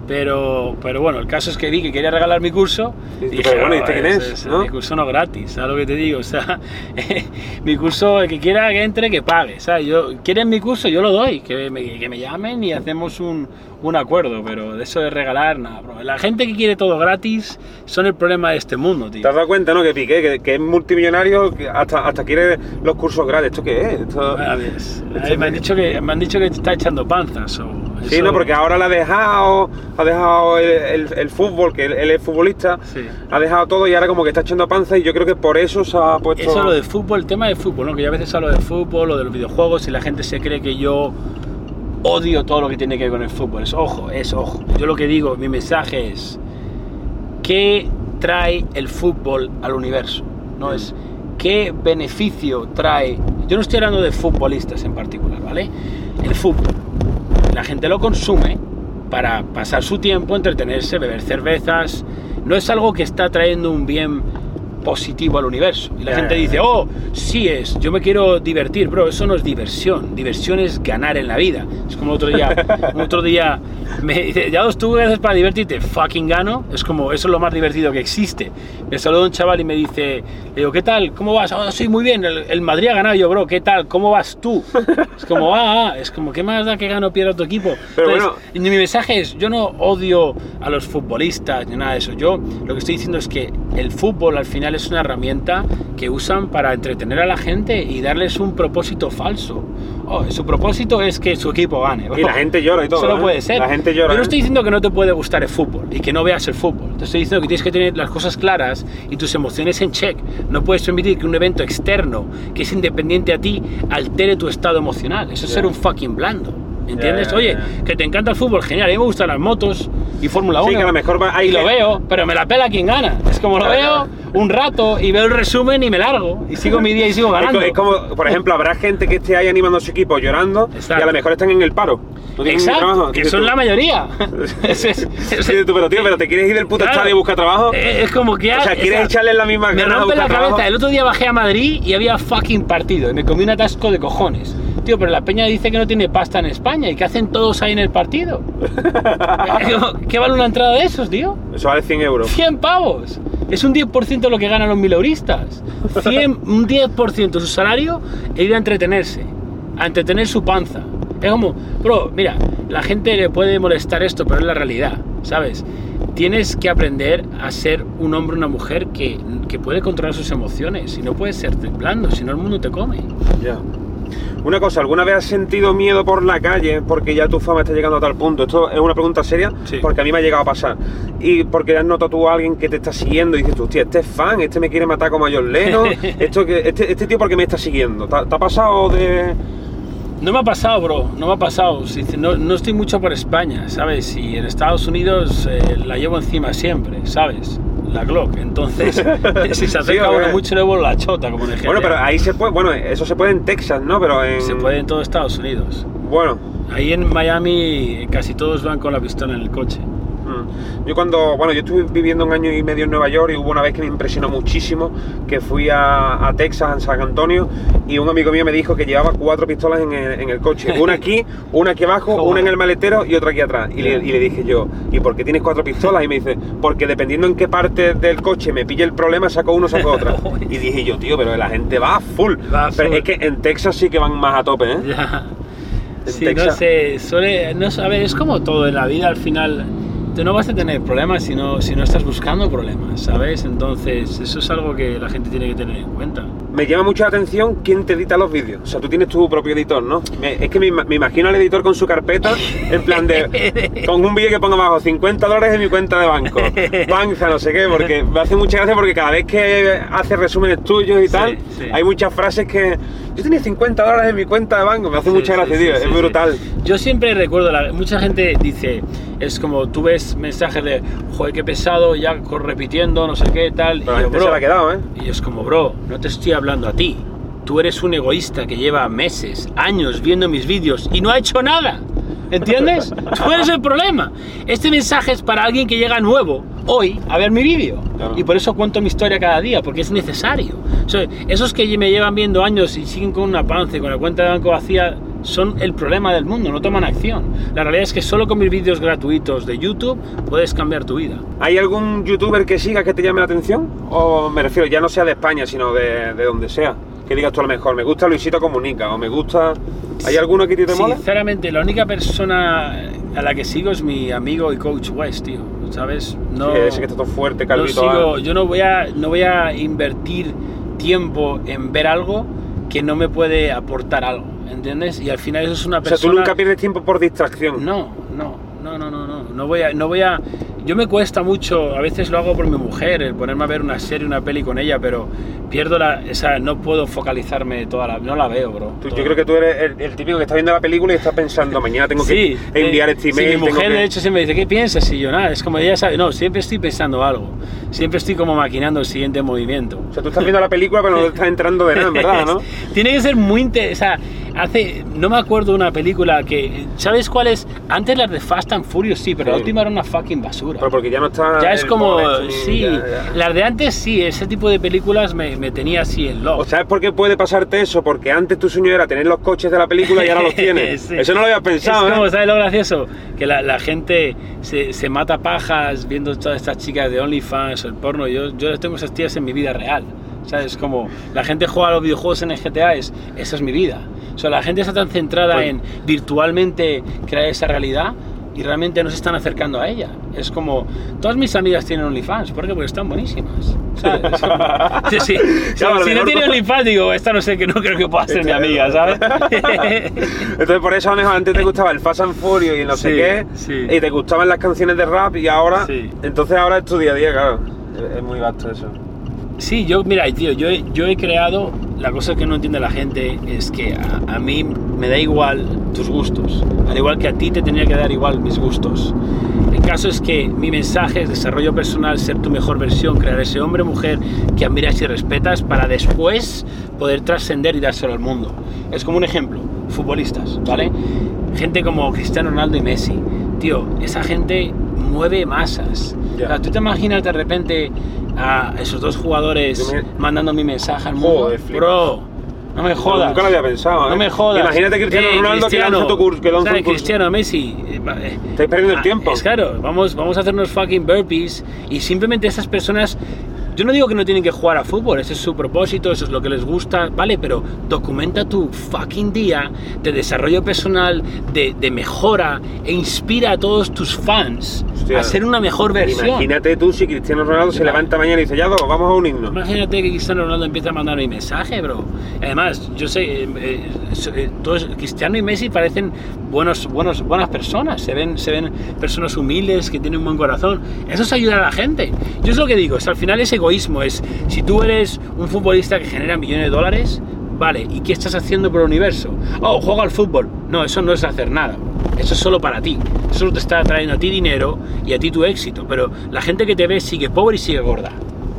Pero, pero bueno, el caso es que vi que quería regalar mi curso. Y Y dije, bueno, ¿y "Oh, este quién es? ¿no?". Mi curso no es gratis, ¿sabes lo que te digo? *laughs* O sea, *laughs* mi curso, el que quiera que entre, que pague. ¿sabes? Yo, ¿Quieren mi curso? Yo lo doy. Que me, que me llamen y hacemos un, un acuerdo. Pero de eso de regalar, nada, bro. La gente que quiere todo gratis son el problema de este mundo, tío. ¿Te has dado cuenta, no? Que Piqué, que, que es multimillonario, que hasta, hasta quiere los cursos gratis. ¿Esto qué es? Esto- A ver, eh, me, han dicho que, me han dicho que está echando panzas. O Sí, eso- no, porque ahora le ha dejado, ha dejado el, el- el fútbol, que él, él es futbolista, Sí. ha dejado todo y ahora como que está echando panza y yo creo que por eso se ha puesto... Eso es lo de fútbol, el tema de fútbol, ¿no? Que yo a veces hablo de fútbol o de los videojuegos y la gente se cree que yo odio todo lo que tiene que ver con el fútbol. Es ojo, es ojo. Yo lo que digo, mi mensaje es ¿qué trae el fútbol al universo? No es qué beneficio trae. Yo no estoy hablando de futbolistas en particular, ¿vale? El fútbol. La gente lo consume para pasar su tiempo, entretenerse, beber cervezas. No es algo que está trayendo un bien positivo al universo. Y la Ya, gente ya, dice, oh, sí es, yo me quiero divertir, bro, eso no es diversión. Diversión es ganar en la vida. Es como otro día, *laughs* otro día me dice, ya dos tú haces para divertirte, fucking gano. Es como, eso es lo más divertido que existe. Me saluda un chaval y me dice, le digo, ¿qué tal? ¿Cómo vas? Oh, sí, muy bien, el, el Madrid ha ganado yo, bro, ¿qué tal? ¿Cómo vas tú? Es como, *laughs* ah, ah, es como, ¿qué más da que gano pierda tu equipo? Pero Entonces, y mi mensaje es, yo no odio a los futbolistas ni nada de eso. Yo lo que estoy diciendo es que el fútbol al final es una herramienta que usan para entretener a la gente y darles un propósito falso. Oh, su propósito es que su equipo gane. Y la gente llora y todo, Eso no ¿eh? puede ser. La gente llora, Yo no ¿eh? estoy diciendo que no te puede gustar el fútbol y que no veas el fútbol. Te estoy diciendo que tienes que tener las cosas claras y tus emociones en check. No puedes permitir que un evento externo que es independiente a ti altere tu estado emocional. Eso es ser un fucking blando. ¿Me ¿Entiendes? ya, Oye, ya. que te encanta el fútbol, genial. A mí me gustan las motos y Fórmula 1. Sí, que a lo mejor va- hay y lo veo, pero me la pela quien gana. Es como lo veo un rato y veo el resumen y me largo. Y sigo mi día y sigo ganando. Es como, por ejemplo, habrá gente que esté ahí animando a su equipo llorando Exacto. y a lo mejor están en el paro. No Exacto, trabajo. que son tú- la mayoría. *laughs* Es- es- es- tú, pero tío, pero te quieres ir del puto Claro. estadio y buscar trabajo. Es como que... o sea, quieres echarle la misma Me a rompe la cabeza. trabajo. El otro día bajé a Madrid y había fucking partido. Y me comí un atasco de cojones. Tío, pero la peña dice que no tiene pasta en España. ¿Y qué hacen todos ahí en el partido? *laughs* ¿Qué vale una entrada de esos, tío? Eso vale 100 euros. 100 pavos. Es un 10% de lo que ganan los mileuristas. 100, *laughs* un 10% de su salario e ir a entretenerse. A entretener su panza. Es como, bro, mira, la gente le puede molestar esto, pero es la realidad, ¿sabes? Tienes que aprender a ser un hombre o una mujer que, que puede controlar sus emociones. Y no puedes ser blando, si no el mundo te come. Ya. Una cosa, ¿alguna vez has sentido miedo por la calle porque ya tu fama está llegando a tal punto? Esto es una pregunta seria Sí. porque a mí me ha llegado a pasar. Y porque has notado tú a alguien que te está siguiendo y dices hostia, este es fan, este me quiere matar como a John Lennon, *laughs* esto que, este, este tío porque me está siguiendo. ¿Te, ha- te ha pasado de...? No me ha pasado, bro, no me ha pasado. No, no estoy mucho por España, ¿sabes? Y en Estados Unidos eh, la llevo encima siempre, ¿sabes? La Glock. Entonces, *laughs* *laughs* si se acerca Sí, uno mucho, le vuelvo la chota, como el Bueno, pero ahí se puede, bueno, eso se puede en Texas, ¿no? Pero en... Se puede en todo Estados Unidos. Bueno. Ahí en Miami casi todos van con la pistola en el coche. Yo cuando, bueno, yo estuve viviendo un año y medio en Nueva York y hubo una vez que me impresionó muchísimo que fui a, a Texas, en San Antonio, y un amigo mío me dijo que llevaba cuatro pistolas en el, en el coche. Una aquí, *laughs* una aquí abajo, una en el maletero y otra aquí atrás. Y le, y le dije yo, ¿y por qué tienes cuatro pistolas? Y me dice, porque dependiendo en qué parte del coche me pille el problema, saco uno, saco otra. *laughs* Y dije yo, tío, pero la gente va full. Va Pero full. es que en Texas sí que van más a tope, ¿eh? Ya. Sí, no Texas. sé, suele, no sé, a ver, es como todo en la vida al final. Tú no vas a tener problemas si no, si no estás buscando problemas, ¿sabes? Entonces, eso es algo que la gente tiene que tener en cuenta. Me llama mucho la atención quién te edita los vídeos. O sea, tú tienes tu propio editor, ¿no? Me- es que me, me imagino al editor con su carpeta, en plan de. con un vídeo que ponga abajo 50 dólares en mi cuenta de banco. Panza, no sé qué, porque me hace mucha gracia porque cada vez que hace resúmenes tuyos y tal, sí. hay muchas frases que. Yo tenía 50 dólares en mi cuenta de banco, me hace Sí, mucha gracia, tío. es brutal. Yo siempre recuerdo, la- mucha gente dice, es como tú ves mensajes de, joder, qué pesado, ya repitiendo, no sé qué, tal. Pero y yo, se "Bro", la ha quedado, ¿eh? Y es como, bro, no te estoy hablando a ti. Tú eres un egoísta que lleva meses, años viendo mis vídeos y no ha hecho nada. ¿Entiendes? *laughs* Tú eres el problema. Este mensaje es para alguien que llega nuevo hoy a ver mi vídeo. Claro. Y por eso cuento mi historia cada día, porque es necesario. O sea, esos que me llevan viendo años y siguen con una panza y con la cuenta de banco vacía son el problema del mundo, no toman acción. La realidad es que solo con mis vídeos gratuitos de YouTube puedes cambiar tu vida. ¿Hay algún youtuber que siga que te llame la atención? O me refiero, ya no sea de España, sino de, de donde sea. Que digas tú a lo mejor, me gusta Luisito Comunica, o me gusta. ¿Hay alguno que te mola? Sinceramente, la única persona a la que sigo es mi amigo y coach West, tío. ¿Sabes? No, Sí, ese que está todo fuerte, no calvito. sigo, ah. yo no voy, a, no voy a invertir tiempo en ver algo que no me puede aportar algo, ¿entiendes? Y al final eso es una O sea, persona... tú nunca pierdes tiempo por distracción. No, no, no, no, no, no. No voy a, no voy a. Yo me cuesta mucho, a veces lo hago por mi mujer, el ponerme a ver una serie, una peli con ella, pero pierdo la, esa, no puedo focalizarme toda la, no la veo, bro. Tú- yo creo que tú eres el, el típico que está viendo la película y está pensando, mañana tengo que Sí, enviar eh, este sí, email. mi tengo mujer, que- de hecho, siempre dice, ¿qué piensas? Y yo, nada, es como ella sabe, no, siempre estoy pensando algo, siempre estoy como maquinando el siguiente movimiento. O sea, tú estás viendo la película, pero no *laughs* estás entrando de nada, ¿verdad? ¿no? Tiene que ser muy. O sea, hace. No me acuerdo de una película que. ¿Sabes cuál es? Antes las de Fast and Furious sí, pero la última era una fucking basura. Pero porque ya no está. Ya es como. Bonet ni- Sí, ya, ya. las de antes sí, ese tipo de películas me, me tenía así en ¿O love. sabes por qué puede pasarte eso? Porque antes tu sueño era tener los coches de la película y ahora los *laughs* tienes. Sí. Eso no lo había pensado, es como, ¿eh? ¿sabes lo gracioso? Que la, la gente se, se mata pajas viendo todas estas chicas de OnlyFans o el porno. Yo, yo tengo esas tías en mi vida real. ¿Sabes? Como la gente juega a los videojuegos en el GTA, es, esa es mi vida. O sea, la gente está tan centrada Pues- en virtualmente crear esa realidad y realmente no se están acercando a ella. Es como, todas mis amigas tienen OnlyFans, ¿por qué? Porque están buenísimas. como- *laughs* sí, sí. Claro, si no tiene OnlyFans, digo, esta no sé, que no creo que pueda ser mi amiga, ¿sabes? *laughs* Entonces por eso antes te gustaba el Fast and Furious y no sé Sí, qué, sí. y te gustaban las canciones de rap y ahora, entonces ahora es tu día a día, claro. Es- Es muy vasto eso. Sí, yo, mira, tío, yo, yo he creado, la cosa que no entiende la gente es que a, mí me da igual tus gustos, al igual que a ti te tenía que dar igual mis gustos. El caso es que mi mensaje es desarrollo personal, ser tu mejor versión, crear ese hombre o mujer que admiras y respetas para después poder trascender y dárselo al mundo. Es como un ejemplo, futbolistas, ¿vale? Gente como Cristiano Ronaldo y Messi. Tío, esa gente mueve masas. Ya. O sea, ¿Tú te imaginas de repente a esos dos jugadores me- mandando mi mensaje al mundo? Joder. Bro, no me jodas. Nunca lo había pensado, ¿eh? No me jodas. Imagínate Cristiano Eh, Ronaldo que Cristiano, lanza tu curso. Que lanza. Cristiano, Messi. eh, va- eh, Estáis perdiendo el ah, tiempo. Es claro, vamos, vamos a hacernos fucking burpees y simplemente esas personas. Yo no digo que no tienen que jugar a fútbol, ese es su propósito, eso es lo que les gusta, vale, pero documenta tu fucking día de desarrollo personal, de, de mejora e inspira a todos tus fans Hostia. a ser una mejor versión. Imagínate tú si Cristiano Ronaldo se levanta mañana y dice, ya dos, vamos a unirnos. Imagínate que Cristiano Ronaldo empieza a mandar mi mensaje, bro. Además, yo sé, eh, eh, eh, todos, Cristiano y Messi parecen buenos, buenos, buenas personas. Se ven, se ven personas humildes que tienen un buen corazón. Eso es ayudar a la gente. Yo es lo que digo, es, al final es egoísmo. Es si tú eres un futbolista que genera millones de dólares, vale, ¿y qué estás haciendo por el universo? Oh, juego al fútbol. No, eso no es hacer nada. Eso es solo para ti. Eso solo te está trayendo a ti dinero y a ti tu éxito. Pero la gente que te ve sigue pobre y sigue gorda.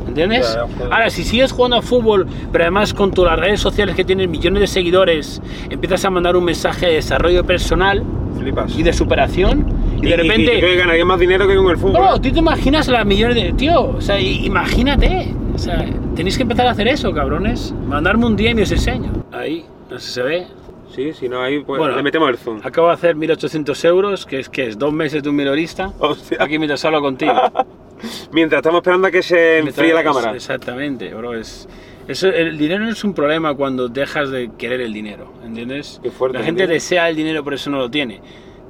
¿Entiendes? Ahora, si sigues jugando a fútbol, pero además con tus las redes sociales que tienen millones de seguidores, empiezas a mandar un mensaje de desarrollo personal Flipas. y de superación, y de repente... Y, que ganaría más dinero que con el fútbol. Bro, tú te imaginas las millones de... Tío, o sea, imagínate. O sea, tenéis que empezar a hacer eso, cabrones. Mandarme un día y os enseño. Ahí, no sé si se ve. Sí, si no, ahí pues, le metemos el zoom. Acabo de hacer 1800 euros, que es que es dos meses de un minorista. Hostia. Aquí mientras hablo contigo. *laughs* mientras estamos esperando a que se enfríe la cámara. Exactamente, bro. Es, eso, el dinero no es un problema cuando dejas de querer el dinero, ¿entiendes? Qué fuerte, la gente ¿entiendes? desea el dinero, por eso no lo tiene.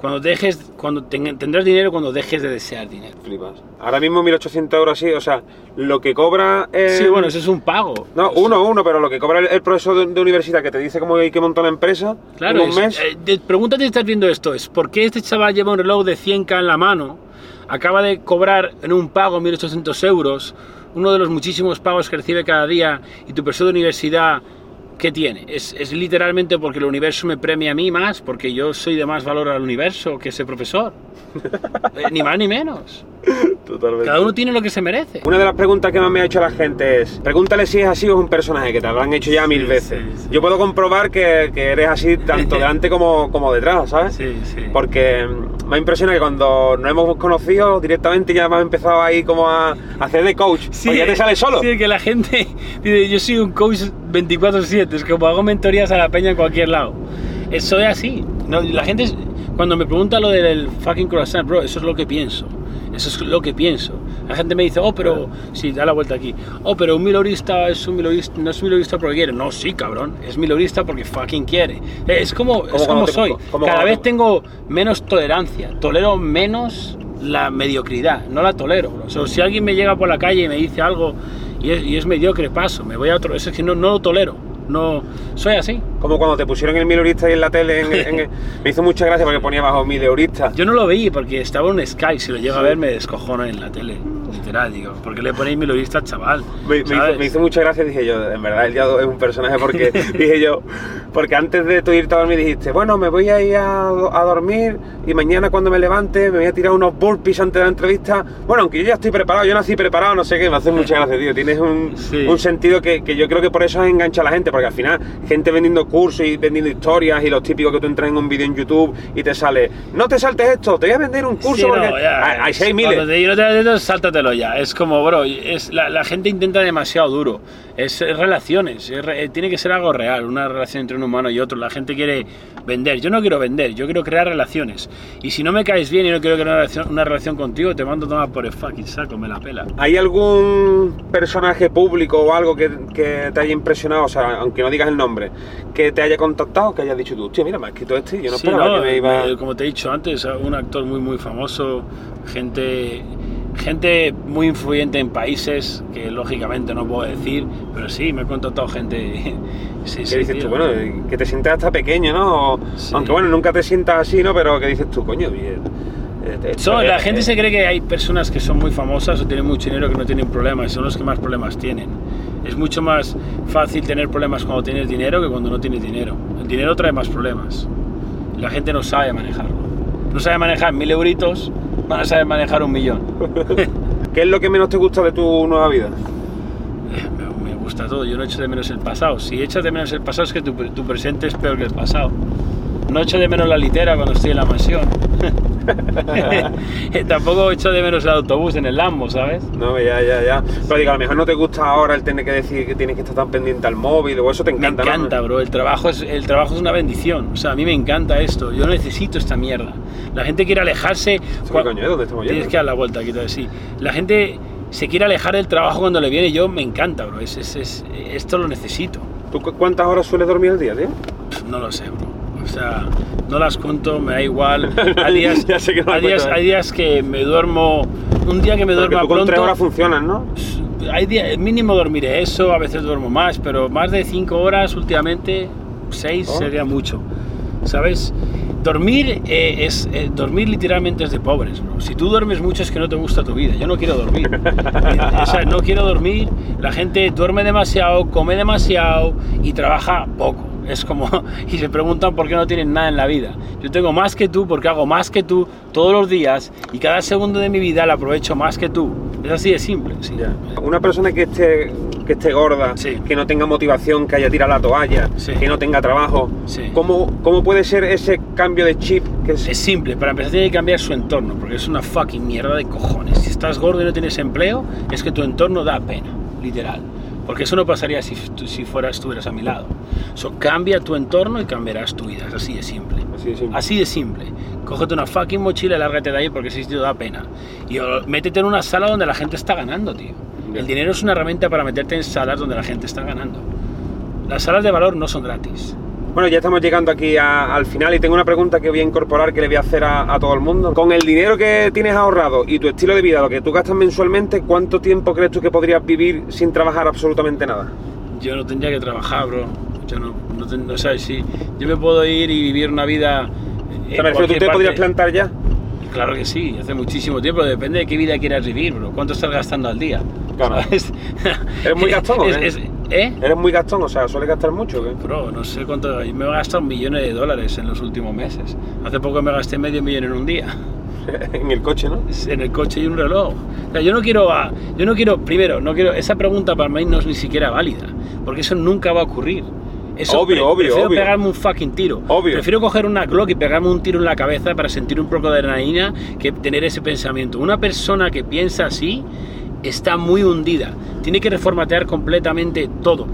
Cuando dejes, cuando ten- tendrás dinero cuando dejes de desear dinero. Flipas. Ahora mismo 1800 euros así, o sea, lo que cobra. eh, Sí, bueno, eso es un pago. No, sea, uno, uno, pero lo que cobra el, el profesor de, de universidad que te dice cómo hay que montar una empresa Claro, en un es- mes. eh, pregúntate si estás viendo esto, es ¿por qué este chaval lleva un reloj de 100k en la mano, acaba de cobrar en un pago 1.800 euros, uno de los muchísimos pagos que recibe cada día, y tu profesor de universidad, ¿qué tiene? Es, es literalmente porque el universo me premia a mí más, porque yo soy de más valor al universo que ese profesor. *laughs* Eh, ni más ni menos. *laughs* Totalmente. Cada uno tiene lo que se merece. Una de las preguntas que más me ha hecho la gente es, pregúntale si es así o es un personaje, que te lo han hecho ya mil Sí, veces. sí, sí. Yo puedo comprobar que, que eres así tanto *laughs* delante como, como detrás, ¿sabes? Sí, sí. Porque mm, me impresiona que cuando nos hemos conocido directamente ya me has empezado ahí como a, a hacer de coach. pues ya te sale solo. Sí, que la gente *laughs* dice, yo soy un coach 24/7, es como hago mentorías a la peña en cualquier lado. Eso es así. No, la gente, cuando me pregunta lo del fucking croissant, bro, eso es lo que pienso. Eso es lo que pienso. La gente me dice, oh, pero, sí, da la vuelta aquí. Oh, pero un milorista es un milorista, no es un milorista porque quiere. No, sí, cabrón, es milorista porque fucking quiere. Es como, es Como te- soy. como Cada vez te- tengo menos tolerancia. Tolero menos la mediocridad. No la tolero. bro. O sea, si alguien me llega por la calle y me dice algo y es, y es mediocre, paso. Me voy a otro. Eso es que no, no lo tolero. No, soy así. Como cuando te pusieron el milurista ahí en la tele, en- en- *laughs* me hizo mucha gracia porque ponía bajo mileurista. Yo no lo veí porque estaba en un Sky. Si lo llego a ver, me descojono en la tele. Literal, digo. ¿Por qué le ponéis milorista al chaval? Me, me hizo, me hizo mucha gracia, dije yo, en verdad el Yado es un personaje porque *laughs* dije yo, porque antes de tú irte a dormir dijiste, bueno, me voy a ir a, a dormir y mañana cuando me levante me voy a tirar unos burpees antes de la entrevista. Bueno, aunque yo ya estoy preparado, yo nací preparado, no sé qué, me hace mucha gracia, tío. Tienes un, *laughs* Sí. un sentido que, que yo creo que por eso engancha a la gente, porque al final, gente vendiendo cursos y vendiendo historias y los típicos que tú entras en un vídeo en YouTube y te sale, no te saltes esto, te voy a vender un curso Sí, porque no, ya, hay, hay seis Cuando miles. te digo, no sáltatelo ya. Es como, bro, es, la, la gente intenta demasiado duro. Es, es relaciones, es re- tiene que ser algo real, una relación entre un humano y otro. La gente quiere vender. Yo no quiero vender, yo quiero crear relaciones. Y si no me caes bien y no quiero crear una relación, una relación contigo, te mando a tomar por el fucking saco, me la pela. ¿Hay algún personaje público o algo que, que te haya impresionado, o sea, aunque no digas el nombre, que te haya contactado, que hayas dicho tú, hostia, mira, me ha escrito este yo no Sí, esperaba no, que me iba... eh, como te he dicho antes, un actor muy muy famoso, gente gente muy influyente en países que lógicamente no puedo decir, pero sí, me ha contactado gente. *laughs* sí, que sí, dices tío. tú, bueno, que te sientes hasta pequeño, ¿no? O-. Aunque bueno, nunca te sientas así, ¿no? Pero que dices tú, coño, bien. Son- es- la gente eh, se cree que hay personas que son muy famosas o tienen mucho dinero que no tienen problemas, son los que más problemas tienen. Es mucho más fácil tener problemas cuando tienes dinero que cuando no tienes dinero. El dinero trae más problemas. La gente no sabe manejarlo. No sabe manejar mil euritos, van a saber manejar un millón. *laughs* ¿Qué es lo que menos te gusta de tu nueva vida? Me, me gusta todo, yo no echo de menos el pasado. Si echas de menos el pasado es que tu, tu presente es peor que el pasado. No echo de menos la litera cuando estoy en la mansión. *laughs* *laughs* Tampoco echo de menos el autobús en el Lambo, ¿sabes? No, ya, ya, ya. Pero digo, a lo mejor no te gusta ahora el tener que decir que tienes que estar tan pendiente al móvil o eso te encanta, me ¿no? encanta, bro. El trabajo, es, el trabajo es una bendición. O sea, a mí me encanta esto. Yo necesito esta mierda. La gente quiere alejarse. ¿Qué cua- coño, ¿eh? ¿Dónde estamos Tienes yendo? que dar la vuelta aquí, sí. La gente se quiere alejar del trabajo cuando le viene. Yo me encanta, bro. Es, es- es- esto lo necesito. ¿Tú cu- cuántas horas sueles dormir al día, tío? No lo sé, bro. O sea, no las cuento, me da igual. *laughs* Hay días, Ya sé que no hay, días, cuentas. hay días que me duermo. Un día que me duerma tú con tres pronto. horas funcionas, ¿no? Hay días, mínimo dormiré eso, a veces duermo más, pero más de 5 horas últimamente, 6 Oh. sería mucho. ¿Sabes? Dormir eh, es eh, dormir literalmente es de pobres, bro. Si tú duermes mucho es que no te gusta tu vida. Yo no quiero dormir. *laughs* o sea, no quiero dormir. La gente duerme demasiado, come demasiado y trabaja poco. Es como *laughs* y se preguntan por qué no tienen nada en la vida. Yo tengo más que tú porque hago más que tú todos los días y cada segundo de mi vida la aprovecho más que tú. Es así de simple. sí. Ya. Una persona que esté que esté gorda, Sí. que no tenga motivación, que haya tirado la toalla, Sí. que no tenga trabajo. ¿Cómo, ¿Cómo puede ser ese cambio de chip? Que es- Es simple, para empezar tiene que cambiar su entorno, porque es una fucking mierda de cojones. Si estás gordo y no tienes empleo, es que tu entorno da pena, literal. Porque eso no pasaría si, si fueras, estuvieras a mi lado. So, cambia tu entorno y cambiarás tu vida, es así de simple. Así de simple. Así de simple. Cógete una fucking mochila y lárgate de ahí porque ese sitio da pena. Y métete en una sala donde la gente está ganando, tío. El dinero es una herramienta para meterte en salas donde la gente está ganando. Las salas de valor no son gratis. Bueno, ya estamos llegando aquí a- al final y tengo una pregunta que voy a incorporar que le voy a hacer a, a todo el mundo. Con el dinero que tienes ahorrado y tu estilo de vida, lo que tú gastas mensualmente, ¿cuánto tiempo crees tú que podrías vivir sin trabajar absolutamente nada? Yo no tendría que trabajar, bro. Yo no, no, ten- no sabes si yo me puedo ir y vivir una vida. Refiero, ¿tú te podrías plantar ya? Claro que sí, hace muchísimo tiempo. Depende de qué vida quieras vivir, bro. ¿Cuánto estás gastando al día? Claro. ¿Sabes? Eres muy *laughs* gastón, ¿o Es- es- ¿Eh? Eres muy gastón, o sea, sueles gastar mucho. qué? Bro, no sé cuánto. Me he gastado millones de dólares en los últimos meses. Hace poco me gasté medio millón en un día. *laughs* en el coche, ¿no? En el coche y un reloj. O sea, yo no quiero. ah, Yo no quiero. Primero, no quiero. Esa pregunta para mí no es ni siquiera válida. Porque eso nunca va a ocurrir. Eso Obvio, obvio, Prefiero obvio. pegarme un fucking tiro. Obvio. Prefiero coger una Glock y pegarme un tiro en la cabeza para sentir un poco de adrenalina que tener ese pensamiento. Una persona que piensa así está muy hundida. Tiene que reformatear completamente todo.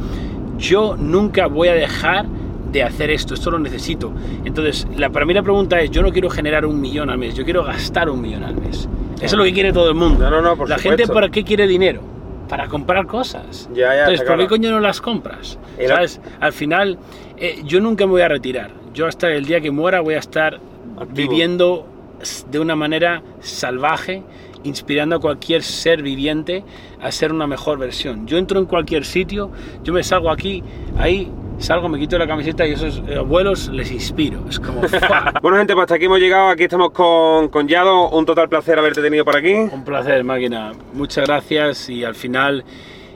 Yo nunca voy a dejar de hacer esto, esto lo necesito. Entonces, la, para mí la pregunta es, yo no quiero generar un millón al mes, yo quiero gastar un millón al mes. Eso es lo que quiere todo el mundo. No, no, no, por la supuesto. gente, ¿para qué quiere dinero? Para comprar cosas. Ya, ya, Entonces, ¿por qué coño no las compras? ¿Sabes? Al final, eh, yo nunca me voy a retirar. Yo hasta el día que muera voy a estar Activo. viviendo de una manera salvaje, inspirando a cualquier ser viviente a ser una mejor versión. Yo entro en cualquier sitio, yo me salgo aquí, ahí salgo, me quito la camiseta y esos eh, abuelos les inspiro. Es como. *laughs* Bueno, gente, pues hasta aquí hemos llegado. Aquí estamos con, con Yado. Un total placer haberte tenido por aquí. Un placer, máquina. Muchas gracias y al final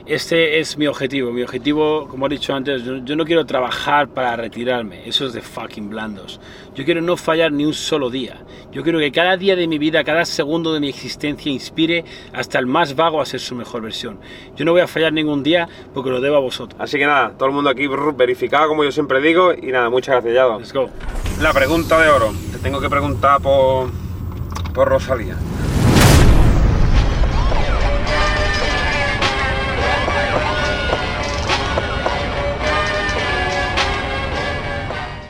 este es mi objetivo. Mi objetivo, como he dicho antes, yo, yo no quiero trabajar para retirarme. Eso es de fucking blandos. Yo quiero no fallar ni un solo día. Yo quiero que cada día de mi vida, cada segundo de mi existencia inspire hasta el más vago a ser su mejor versión. Yo no voy a fallar ningún día porque lo debo a vosotros. Así que nada, todo el mundo aquí verificado, como yo siempre digo. Y nada, muchas gracias, Yado. Let's go. La pregunta de oro. Te tengo que preguntar por, por Rosalía.